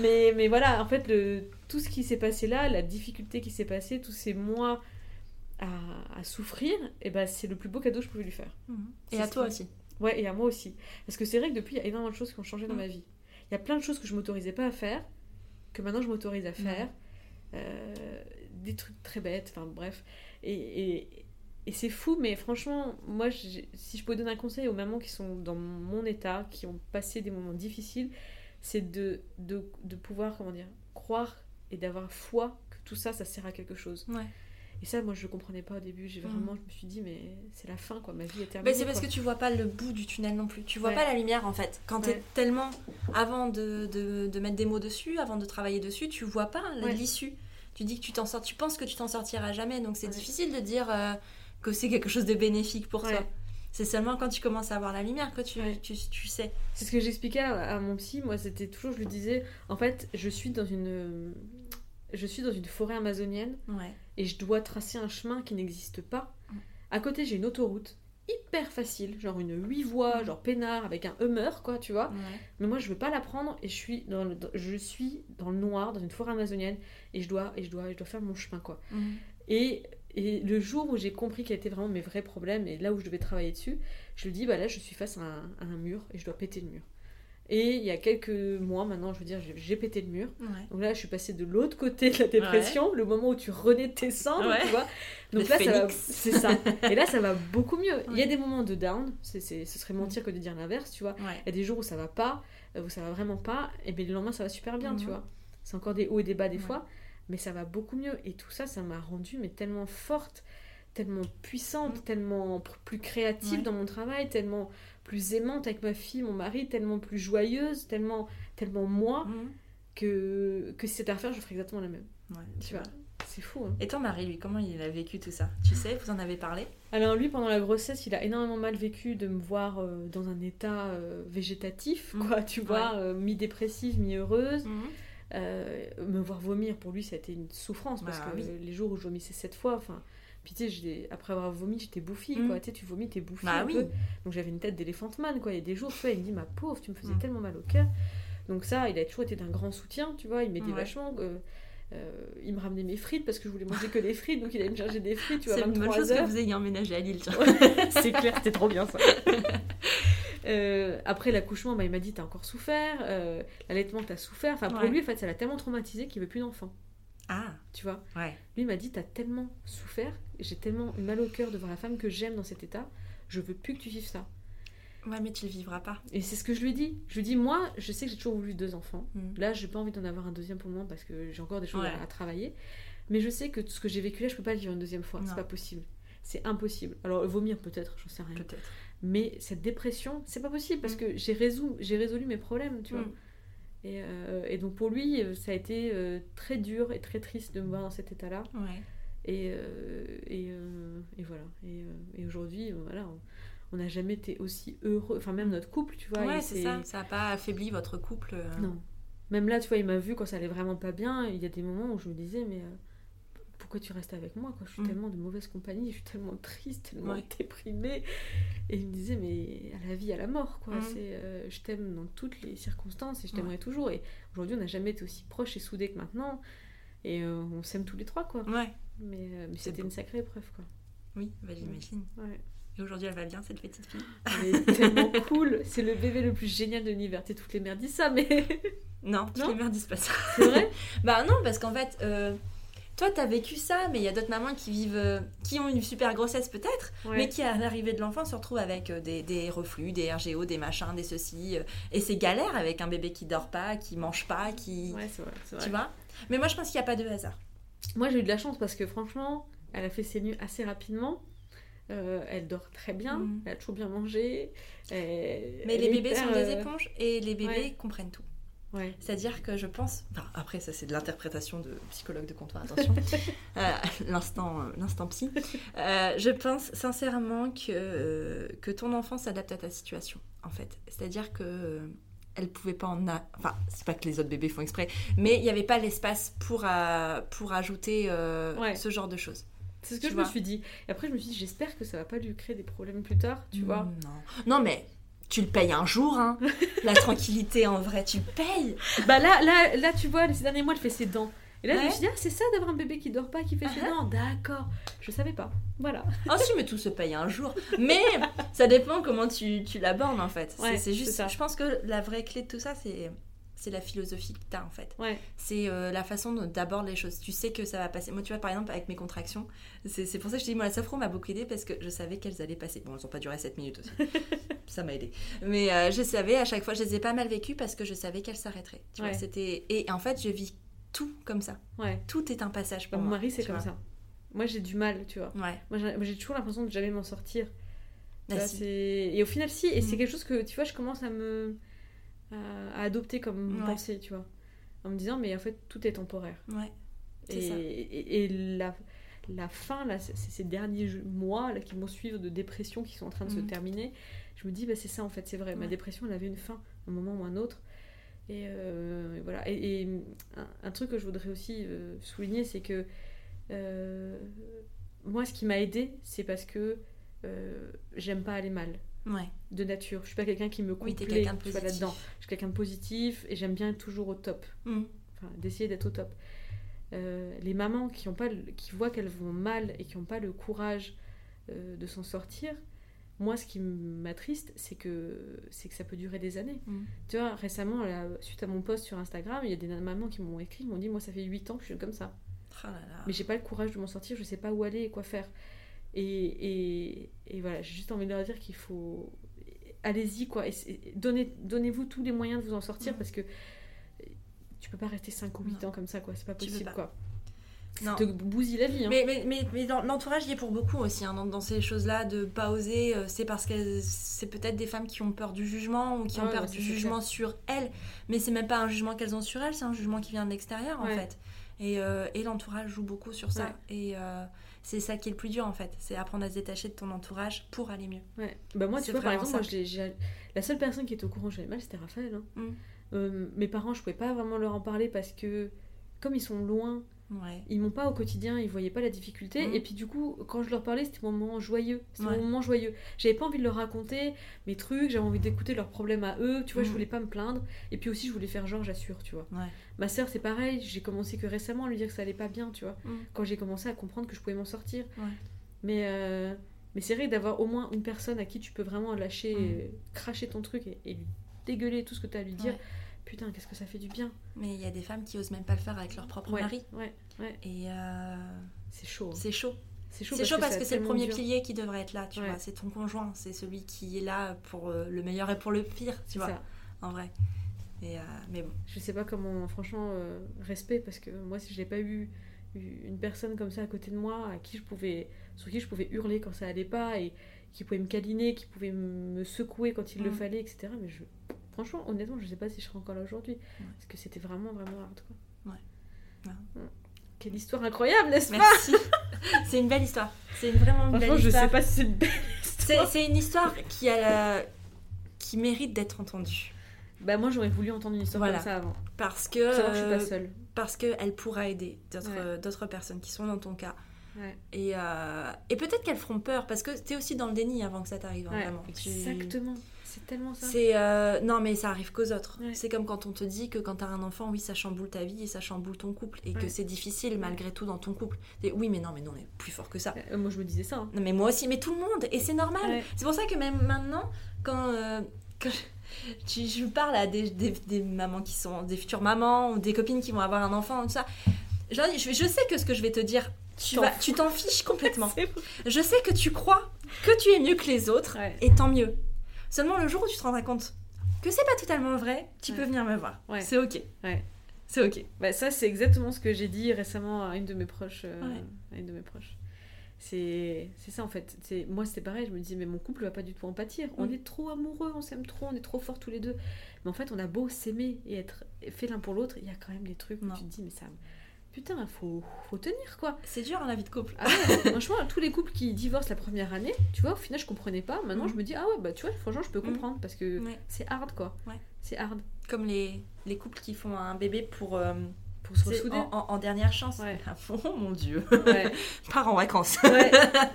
mais, mais voilà, en fait, le, tout ce qui s'est passé là, la difficulté qui s'est passée, tous ces mois à, à souffrir, et ben c'est le plus beau cadeau que je pouvais lui faire. Et C'est à toi aussi. Ouais, et à moi aussi. Parce que c'est vrai que depuis, il y a énormément de choses qui ont changé dans Mm. ma vie. Il y a plein de choses que je m'autorisais pas à faire, que maintenant je m'autorise à faire. Euh, des trucs très bêtes, enfin bref. Et, et, et c'est fou, mais franchement, moi, si je peux donner un conseil aux mamans qui sont dans mon état, qui ont passé des moments difficiles, c'est de, de, de pouvoir, comment dire, croire et d'avoir foi que tout ça, ça sert à quelque chose. Ouais. Et ça, moi, je le comprenais pas au début. J'ai Mm. vraiment, je me suis dit, mais c'est la fin, quoi. Ma vie est terminée. Mais c'est parce quoi. que tu vois pas le bout du tunnel non plus. Tu vois Ouais. pas la lumière en fait. Quand t'es Ouais. tellement. Avant de, de, de mettre des mots dessus, avant de travailler dessus, tu vois pas Ouais. l'issue. Tu dis que tu t'en sors. Tu penses que tu t'en sortiras jamais. Donc c'est difficile de dire euh, que c'est quelque chose de bénéfique pour toi. C'est seulement quand tu commences à voir la lumière que tu, tu, tu sais. C'est ce que j'expliquais à, à mon psy. Moi, c'était toujours, je lui disais, en fait, je suis dans une, je suis dans une forêt amazonienne Ouais. et je dois tracer un chemin qui n'existe pas. À côté, j'ai une autoroute hyper facile, genre une 8 voies, genre peinard avec un Hummer, quoi, tu vois. Ouais. Mais moi, je veux pas la prendre et je suis dans le, dans- je suis dans le noir, dans une forêt amazonienne et je dois, et je dois, je dois faire mon chemin, quoi. Mhm. Et, et le jour où j'ai compris quels étaient vraiment mes vrais problèmes et là où je devais travailler dessus, je lui dis bah là je suis face à un, à un mur et je dois péter le mur. Et il y a quelques mois maintenant, je veux dire, j'ai- pété le mur. Ouais. Donc là, je suis passée de l'autre côté de la dépression, le moment où tu renais de tes cendres, Ouais. tu vois. [LAUGHS] Le Donc là, ça va- phénix. c'est ça. Et là, ça va beaucoup mieux. Il y a des moments de down, c'est, c'est- ce serait mentir que de dire l'inverse, tu vois. Il y a des jours où ça va pas, euh, où ça va vraiment pas, et bien le lendemain, ça va super bien, tu Mhm. vois. C'est encore des hauts et des bas des fois, mais ça va beaucoup mieux. Et tout ça, ça m'a rendue mais tellement forte, tellement puissante, Mhm. tellement plus créative dans mon travail, tellement plus aimante avec ma fille, mon mari, tellement plus joyeuse, tellement, tellement moi, Mhm. que, que si c'était à refaire, je ferais exactement la même. Ouais, Tu vois, c'est fou. Hein. Et ton mari, lui, comment il a vécu tout ça? Tu sais, vous en avez parlé? Alors lui, pendant la grossesse, il a énormément mal vécu de me voir euh, dans un état euh, végétatif, Mhm. quoi, tu vois, euh, mi-dépressive, mi-heureuse. Mhm. Me voir vomir, pour lui, ça a été une souffrance, parce Bah que oui. les jours où je vomissais sept fois, enfin... Puis tu sais, j'ai- après avoir vomi, j'étais bouffie, Mhm. quoi. Tu sais, tu vomis, t'es bouffie Bah un oui. peu. Donc j'avais une tête d'éléphant man, quoi. Il y a des jours, tu vois, il me dit, ma pauvre, tu me faisais Mhm. tellement mal au cœur. Donc ça, il a toujours été d'un grand soutien, tu vois. Il m'aidait Ouais. vachement. euh, euh, il me ramenait mes frites parce que je voulais manger que des frites, donc il allait me chercher des frites, tu vois, C'est une bonne 23 chose que vous ayez emménagé à Lille. [LAUGHS] c'est clair, c'était trop bien ça. [LAUGHS] Euh, après l'accouchement, bah, il m'a dit T'as encore souffert, euh, l'allaitement, t'as souffert. Enfin, pour Ouais. lui, en fait, ça l'a tellement traumatisé qu'il veut plus d'enfant. Ah, Tu vois ouais. Lui m'a dit T'as tellement souffert, j'ai tellement mal au cœur de voir la femme que j'aime dans cet état, je veux plus que tu vives ça. Ouais, mais tu le vivras pas. Et c'est ce que je lui dis. Je lui dis Moi, je sais que j'ai toujours voulu deux enfants. Mhm. Là, j'ai pas envie d'en avoir un deuxième pour moi parce que j'ai encore des choses Ouais. à, à travailler. Mais je sais que tout ce que j'ai vécu là, je peux pas le vivre une deuxième fois. C'est pas possible. C'est impossible. Alors, vomir peut-être, j'en sais rien. Peut-être. Mais cette dépression, c'est pas possible parce Mm. que j'ai résolu, j'ai résolu mes problèmes, tu vois. Et, euh, et donc pour lui, euh, ça a été euh, très dur et très triste de me voir dans cet état-là. Ouais. Et, euh, et, et voilà. Et, aujourd'hui, voilà, on- n'a jamais été aussi heureux. Enfin, même notre couple, tu vois. ouais, c'est ça. Ça n'a pas affaibli votre couple. Non. Même là, tu vois, il m'a vu quand ça allait vraiment pas bien. Il y a des moments où je me disais, mais pourquoi tu restes avec moi quoi? Je suis Mm. tellement de mauvaise compagnie, je suis tellement triste, tellement Ouais. déprimée. Et il me disait, mais à la vie, à la mort, quoi. Mm. C'est, euh, je t'aime dans toutes les circonstances et je t'aimerai toujours. Et aujourd'hui, on n'a jamais été aussi proches et soudés que maintenant. Et euh, on s'aime tous les trois, quoi. Ouais. Mais, euh, mais c'était une sacrée épreuve, quoi. Oui, bah, j'imagine. Ouais. Et aujourd'hui, elle va bien, cette petite fille? Elle est tellement [LAUGHS] cool. C'est le bébé le plus génial de l'univers. Sais, toutes les mères disent ça, mais Non, [LAUGHS] toutes Non? les mères disent pas ça. c'est vrai? [LAUGHS] Bah non, parce qu'en fait, toi, t'as vécu ça, mais il y a d'autres mamans qui vivent, euh, qui ont une super grossesse peut-être, Ouais. mais qui à l'arrivée de l'enfant se retrouvent avec euh, des, des reflux, des RGO, des machins, des ceci, euh, et c'est galère avec un bébé qui dort pas, qui mange pas, qui, Ouais, c'est vrai. c'est vrai. tu vois? Mais moi, je pense qu'il n'y a pas de hasard. Moi, j'ai eu de la chance parce que franchement, elle a fait ses nuits assez rapidement. Euh, elle dort très bien, Mhm. elle a toujours bien mangé. elle- Mais elle les bébés hyper, sont des éponges et les bébés ouais. comprennent tout. Ouais. C'est-à-dire que je pense. Enfin, après, ça, c'est de l'interprétation de psychologue de comptoir, attention. [LAUGHS] Euh, l'instant, euh, l'instant psy. Euh, je pense sincèrement que, que ton enfant s'adapte à ta situation, en fait. C'est-à-dire que. elle pouvait pas en a... enfin c'est pas que les autres bébés font exprès mais il n'y avait pas l'espace pour pour ajouter euh, Ouais. ce genre de choses C'est ce que Tu je vois. me suis dit. Et après, je me suis dit, j'espère que ça va pas lui créer des problèmes plus tard, tu vois. non non mais tu le payes un jour, hein. [LAUGHS] La tranquillité, en vrai, tu payes. Bah là, là, là, tu vois, ces derniers mois, elle fait ses dents. Et là, je me suis dit, ah, c'est ça d'avoir un bébé qui dort pas, qui fait ses Uh-huh. dents. D'accord. Je savais pas. Voilà. Ah si, mais tout se paye un jour. Mais ça dépend comment tu, tu l'abordes, en fait. C'est- Ouais, c'est c'est juste, ça. je pense que la vraie clé de tout ça, c'est... C'est la philosophie que t'as en fait. Ouais. C'est euh, la façon dont les choses. Tu sais que ça va passer. Moi, tu vois, par exemple, avec mes contractions, c'est pour ça que je te dis, moi, la sophro m'a beaucoup aidé parce que je savais qu'elles allaient passer. Bon, elles n'ont pas duré 7 minutes aussi. [LAUGHS] ça m'a aidé. Mais euh, je savais, à chaque fois, je les ai pas mal vécues parce que je savais qu'elles s'arrêteraient. Tu vois, Ouais. c'était... Et en fait, je vis tout comme ça. Ouais. Tout est un passage Bah, pour mon moi. mari, c'est tu comme vois. ça. Moi, j'ai du mal, tu vois. Moi, j'ai toujours l'impression de jamais m'en sortir. Tu Bah, vois, si. c'est- Et au final, si. Et c'est Mm. quelque chose que, tu vois, je commence à me. À, à adopter comme Ouais. pensée, tu vois. En me disant, mais en fait, tout est temporaire. Ouais. Et, ça. et, et la, la fin, là, c'est- ces derniers mois là, qui vont suivre de dépression qui sont en train de se Mhm. terminer, je me dis, bah, c'est ça en fait, c'est vrai. Ma dépression, elle avait une fin, un moment ou un autre. Et, euh, et voilà. Et, et un, un truc que je voudrais aussi euh, souligner, c'est que euh, moi, ce qui m'a aidé, c'est parce que euh, j'aime pas aller mal Ouais. de nature. Je suis pas quelqu'un qui me Oui, complaît, quelqu'un de vois, positif. là-dedans. Je suis quelqu'un de positif et j'aime bien être toujours au top Mm. enfin, d'essayer d'être au top. Euh, les mamans qui, ont pas le- qui voient qu'elles vont mal et qui n'ont pas le courage euh, de s'en sortir, moi, ce qui m'attriste, c'est que, c'est que ça peut durer des années. Mm. Tu vois, récemment, là, suite à mon post sur Instagram, il y a des mamans qui m'ont écrit, m'ont dit Moi, ça fait 8 ans que je suis comme ça. Oh là là. Mais j'ai pas le courage de m'en sortir, je sais pas où aller et quoi faire. Et, et, et voilà, j'ai juste envie de leur dire qu'il faut. Allez-y, quoi. Donnez, donnez-vous tous les moyens de vous en sortir parce que tu peux pas rester 5 ou 8 ans comme ça, quoi. C'est pas possible, quoi. Non. Ça te bousille la vie, hein. Mais, mais, mais, l'entourage, y est pour beaucoup aussi, hein, dans, dans ces choses-là, de pas oser. euh, c'est parce que c'est peut-être des femmes qui ont peur du jugement ou qui ont peur ouais, du jugement sur elles. Mais c'est même pas un jugement qu'elles ont sur elles, c'est un jugement qui vient de l'extérieur en fait. Et, euh, et l'entourage joue beaucoup sur ça. Et euh, c'est ça qui est le plus dur en fait. C'est apprendre à se détacher de ton entourage pour aller mieux. Ouais. Bah moi, tu vois, par exemple, moi, je la seule personne qui était au courant que j'avais mal, c'était Raphaël. hein. Mm. Euh, mes parents, je pouvais pas vraiment leur en parler parce que, comme ils sont loin, Ouais. ils m'ont pas au quotidien, ils voyaient pas la difficulté. Mhm. Et puis du coup, quand je leur parlais, c'était mon moment joyeux. C'était Ouais. mon moment joyeux. J'avais pas envie de leur raconter mes trucs, j'avais envie d'écouter leurs problèmes à eux. Tu vois, je Mhm. voulais pas me plaindre. Et puis aussi, je voulais faire genre, j'assure, tu vois. Ouais. Ma sœur, c'est pareil. J'ai commencé que récemment à lui dire que ça allait pas bien, tu vois. Mhm. Quand j'ai commencé à comprendre que je pouvais m'en sortir. Mais, euh, mais c'est vrai d'avoir au moins une personne à qui tu peux vraiment lâcher, cracher ton truc et, et lui dégueuler tout ce que tu as à lui dire. Putain, qu'est-ce que ça fait du bien. Mais il y a des femmes qui osent même pas le faire avec leur propre Ouais, mari. ouais, ouais. Et euh, C'est chaud. hein. c'est chaud. C'est chaud, C'est chaud parce que c'est le premier dur. pilier qui devrait être là, tu Ouais. vois. C'est ton conjoint, c'est celui qui est là pour euh, le meilleur et pour le pire, tu vois, ça. en vrai. Et, euh, mais bon, Je sais pas comment, franchement, euh, respect, parce que moi, si je n'ai pas eu eu une personne comme ça à côté de moi, à qui je pouvais, sur qui je pouvais hurler quand ça allait pas, et qui pouvait me câliner, qui pouvait me secouer quand il le Mm. fallait, etc. Mais je, franchement, honnêtement, je sais pas si je serais encore là aujourd'hui, parce que c'était vraiment, vraiment hard, quoi. Ouais. Ouais. Mm. Quelle histoire incroyable, n'est-ce pas merci. [LAUGHS] c'est une belle histoire. C'est une vraiment belle Franchement, je histoire. sais pas si c'est une belle [LAUGHS] histoire. c'est une histoire qui, a la- qui mérite d'être entendue. Bah, moi, j'aurais voulu entendre une histoire Voilà. comme ça avant. Parce que, Pour savoir que je suis pas seule. parce qu'elle pourra aider d'autres Ouais. d'autres personnes qui sont dans ton cas. Ouais. Et, euh, et peut-être qu'elles feront peur parce que t'es aussi dans le déni avant que ça t'arrive, hein, Ouais, vraiment. Tu- Exactement. C'est tellement ça. C'est euh, non mais ça arrive qu'aux autres. Ouais. C'est comme quand on te dit que quand t'as un enfant, oui ça chamboule ta vie et ça chamboule ton couple et que c'est difficile malgré tout dans ton couple. Et oui mais non mais non on est plus fort que ça. Euh, moi, je me disais ça. hein. Non mais moi aussi mais tout le monde et c'est normal. C'est pour ça que même maintenant quand, quand je, parle à des, des- des mamans qui sont des futures mamans ou des copines qui vont avoir un enfant tout ça, je sais que ce que je vais te dire tu T'en tu fiches complètement. [LAUGHS] Je sais que tu crois que tu es mieux que les autres, Ouais. et tant mieux. Seulement le jour où tu te rendras compte que c'est pas totalement vrai, tu Ouais. peux venir me voir. Ouais. C'est ok. C'est ok. Bah, ça, c'est exactement ce que j'ai dit récemment à une de mes proches. euh, à une de mes proches. C'est ça en fait. C'est Moi, c'était pareil. Je me disais, mais mon couple va pas du tout en pâtir. On Mm. est trop amoureux, on s'aime trop, on est trop forts tous les deux. Mais en fait, on a beau s'aimer et être fait l'un pour l'autre, il y a quand même des trucs où Non. tu te dis, mais ça. Putain, faut, faut tenir quoi. C'est dur hein, la vie de couple. Ah ouais, [LAUGHS] franchement, tous les couples qui divorcent la première année, tu vois, au final, je comprenais pas. Maintenant, Mm. je me dis, ah ouais, bah tu vois, franchement, je peux Mm. comprendre parce que Ouais. c'est hard quoi. Ouais. C'est hard. Comme les, les couples qui font un bébé pour, euh, Pour se ressouder. En, en- en dernière chance. Ouais. Oh [LAUGHS] mon dieu. Ouais. [LAUGHS] Pars en vacances. Ouais.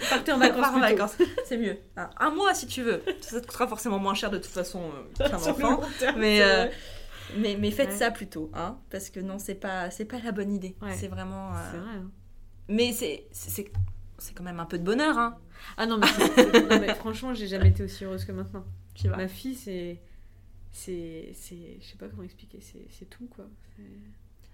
Partez en vacances. Pars en plutôt. vacances. C'est mieux. Un, un mois si tu veux. Ça te coûtera forcément moins cher de toute façon euh, qu'un enfant. terme, Mais. Mais, mais faites Ouais. ça plutôt, hein, parce que non, c'est pas, c'est pas la bonne idée. Ouais. C'est vraiment. euh, C'est vrai. hein. Mais c'est, c'est, quand même un peu de bonheur, hein. Ah non, mais, c'est- [LAUGHS] non, mais franchement, j'ai jamais été aussi heureuse que maintenant. Tu vois. Ma fille, c'est. C'est. c'est- Je sais pas comment expliquer, c'est c'est tout quoi.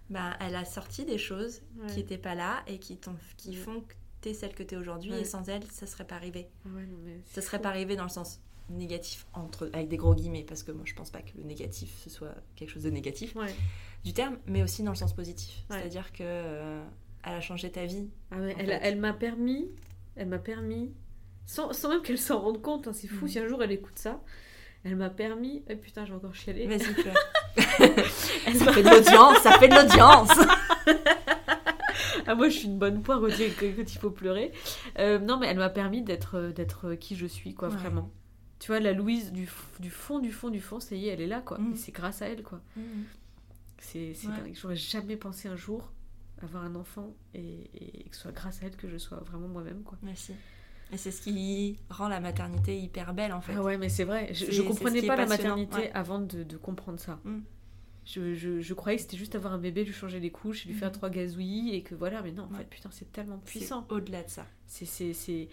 Bah, elle a sorti des choses Ouais. qui n'étaient pas là et qui, qui font que t'es celle que t'es aujourd'hui. Et sans elle, ça serait pas arrivé. Non, mais Ça serait fou. pas arrivé dans le sens négatif, entre, avec des gros guillemets, parce que moi je pense pas que le négatif ce soit quelque chose de négatif Ouais. du terme, mais aussi dans le sens positif. Ouais. C'est-à-dire que euh, elle a changé ta vie. Ah ouais, elle, elle m'a permis, elle m'a permis, sans, sans même qu'elle s'en rende compte, hein, c'est fou Mhm. si un jour elle écoute ça, elle m'a permis, eh putain je vais encore chialer, Vas-y, [LAUGHS] ça fait de l'audience, ça fait de l'audience. [LAUGHS] ah moi je suis une bonne poire quand il faut pleurer, Euh, non mais elle m'a permis d'être d'être qui je suis quoi Ouais. vraiment. Tu vois la Louise du, du fond du fond du fond, ça y est elle est là quoi, Mhm. Et c'est grâce à elle quoi. C'est c'est Ouais. dingue. J'aurais jamais pensé un jour avoir un enfant et, et que ce soit grâce à elle que je sois vraiment moi-même quoi. Merci. Et c'est ce qui rend la maternité hyper belle en fait. Ah ouais, mais c'est vrai. Je, je comprenais pas la maternité ouais. avant de, de comprendre ça. Mm. Je, je, je croyais que c'était juste avoir un bébé, lui changer les couches, lui faire Mhm. trois gazouillis et que voilà, mais non, en Ouais. fait, putain, c'est tellement puissant. Au-delà de ça. C'est, c'est, c'est...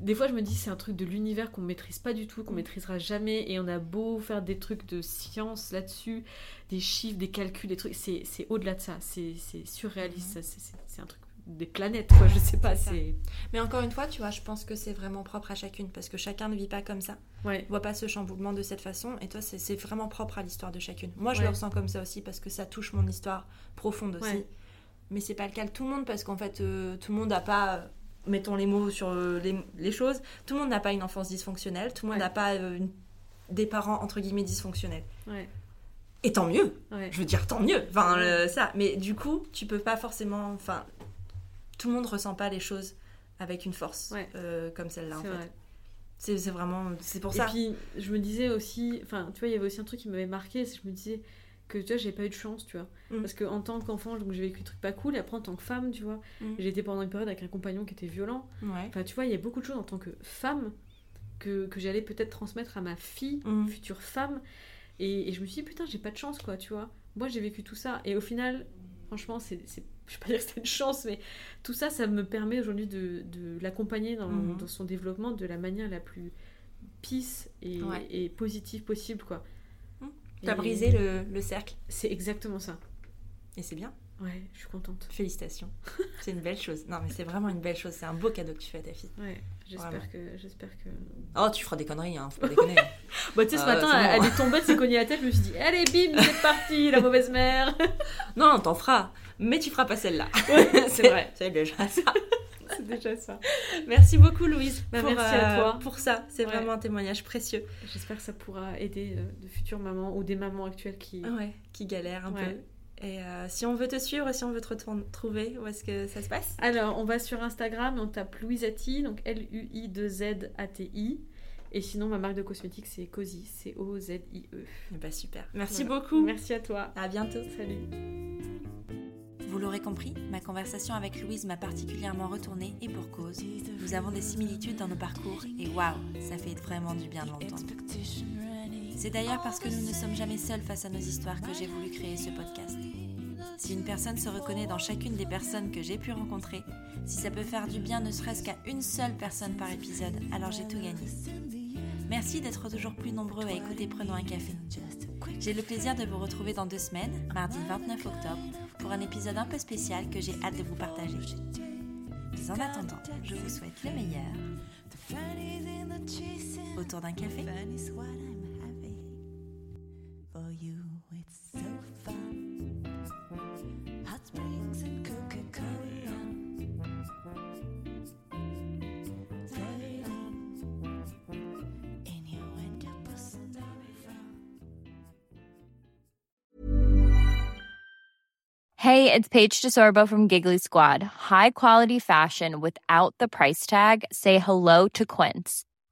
Des fois, je me dis, c'est un truc de l'univers qu'on maîtrise pas du tout, qu'on Mm. maîtrisera jamais, et on a beau faire des trucs de science là-dessus, des chiffres, des calculs, des trucs, c'est, c'est au-delà de ça. C'est, c'est surréaliste, ça, c'est, c'est, c'est un truc des planètes, quoi, je sais pas. C'est. Mais encore une fois, tu vois, je pense que c'est vraiment propre à chacune parce que chacun ne vit pas comme ça. Ouais, voit pas ce chamboulement de cette façon et toi c'est vraiment propre à l'histoire de chacune moi je Ouais. le ressens comme ça aussi parce que ça touche mon histoire profonde aussi Ouais. mais c'est pas le cas de tout le monde parce qu'en fait euh, tout le monde n'a pas euh, mettons les mots sur euh, les, les choses tout le monde n'a pas une enfance dysfonctionnelle tout le monde Ouais. n'a pas euh, une- des parents entre guillemets dysfonctionnels ouais, et tant mieux ouais. je veux dire tant mieux enfin ça mais du coup tu peux pas forcément enfin tout le monde ressent pas les choses avec une force Ouais. euh, comme celle-là en C'est fait vrai. c'est c'est vraiment c'est pour Et ça puis, je me disais aussi, enfin, tu vois, il y avait aussi un truc qui m'avait marqué, c'est que je me disais que, tu vois, j'ai pas eu de chance, tu vois. Mm. Parce qu'en tant qu'enfant, donc j'ai vécu des trucs pas cool, et après, en tant que femme, tu vois, Mm. j'ai été pendant une période avec un compagnon qui était violent. ouais Enfin, tu vois, il y a beaucoup de choses en tant que femme que, que j'allais peut-être transmettre à ma fille, Mm. future femme. Et, et je me suis dit, putain, j'ai pas de chance, quoi, tu vois. Moi, j'ai vécu tout ça. Et au final, franchement, c'est. C'est- Je vais pas dire que c'était une chance, mais tout ça, ça me permet aujourd'hui de, de l'accompagner dans, Mhm. dans son développement de la manière la plus peace et, Ouais. et positive possible, quoi. Mhm. T'as Et brisé le, le cercle C'est exactement ça. et c'est bien. Ouais, je suis contente. Félicitations. [LAUGHS] c'est une belle chose. Non mais c'est vraiment une belle chose. C'est un beau cadeau que tu fais à ta fille. Ouais, j'espère que, j'espère que. Oh tu feras des conneries hein. Faut pas déconner. [LAUGHS] Bah, tu sais, ce Ah, matin, elle, bon. elle est tombée, elle s'est cognée la tête, je me suis dit, allez, bim, c'est parti, [LAUGHS] la mauvaise mère. non t'en feras. Mais tu feras pas celle-là. c'est vrai. C'est déjà ça. C'est déjà ça. Merci beaucoup Louise. Bah, pour, merci à toi. Pour ça. C'est Ouais. vraiment un témoignage précieux. J'espère que ça pourra aider euh, de futures mamans ou des mamans actuelles qui. Ouais. Qui galère un Ouais. peu. Et euh, si on veut te suivre, si on veut te retrouver, où est-ce que ça se passe? Alors, on va sur Instagram, on tape Louisati, donc L-U-I-2-Z-A-T-I. Et sinon, ma marque de cosmétiques, c'est Cozy, C-O-Z-I-E. Bah super. Merci Voilà. beaucoup. Merci à toi. À bientôt. Salut. Vous l'aurez compris, ma conversation avec Louise m'a particulièrement retournée et pour cause. Nous avons des similitudes dans nos parcours et waouh, ça fait vraiment du bien de l'entendre. C'est d'ailleurs parce que nous ne sommes jamais seuls face à nos histoires que j'ai voulu créer ce podcast. Si une personne se reconnaît dans chacune des personnes que j'ai pu rencontrer, si ça peut faire du bien ne serait-ce qu'à une seule personne par épisode, alors j'ai tout gagné. Merci d'être toujours plus nombreux à écouter Prenons un café. J'ai le plaisir de vous retrouver dans deux semaines, mardi 29 octobre, pour un épisode un peu spécial que j'ai hâte de vous partager. En attendant, je vous souhaite le meilleur autour d'un café. For you, it's so fun. Hot springs and. Floating in Hey, it's Paige DeSorbo from Giggly Squad. High quality fashion without the price tag. Say hello to Quince.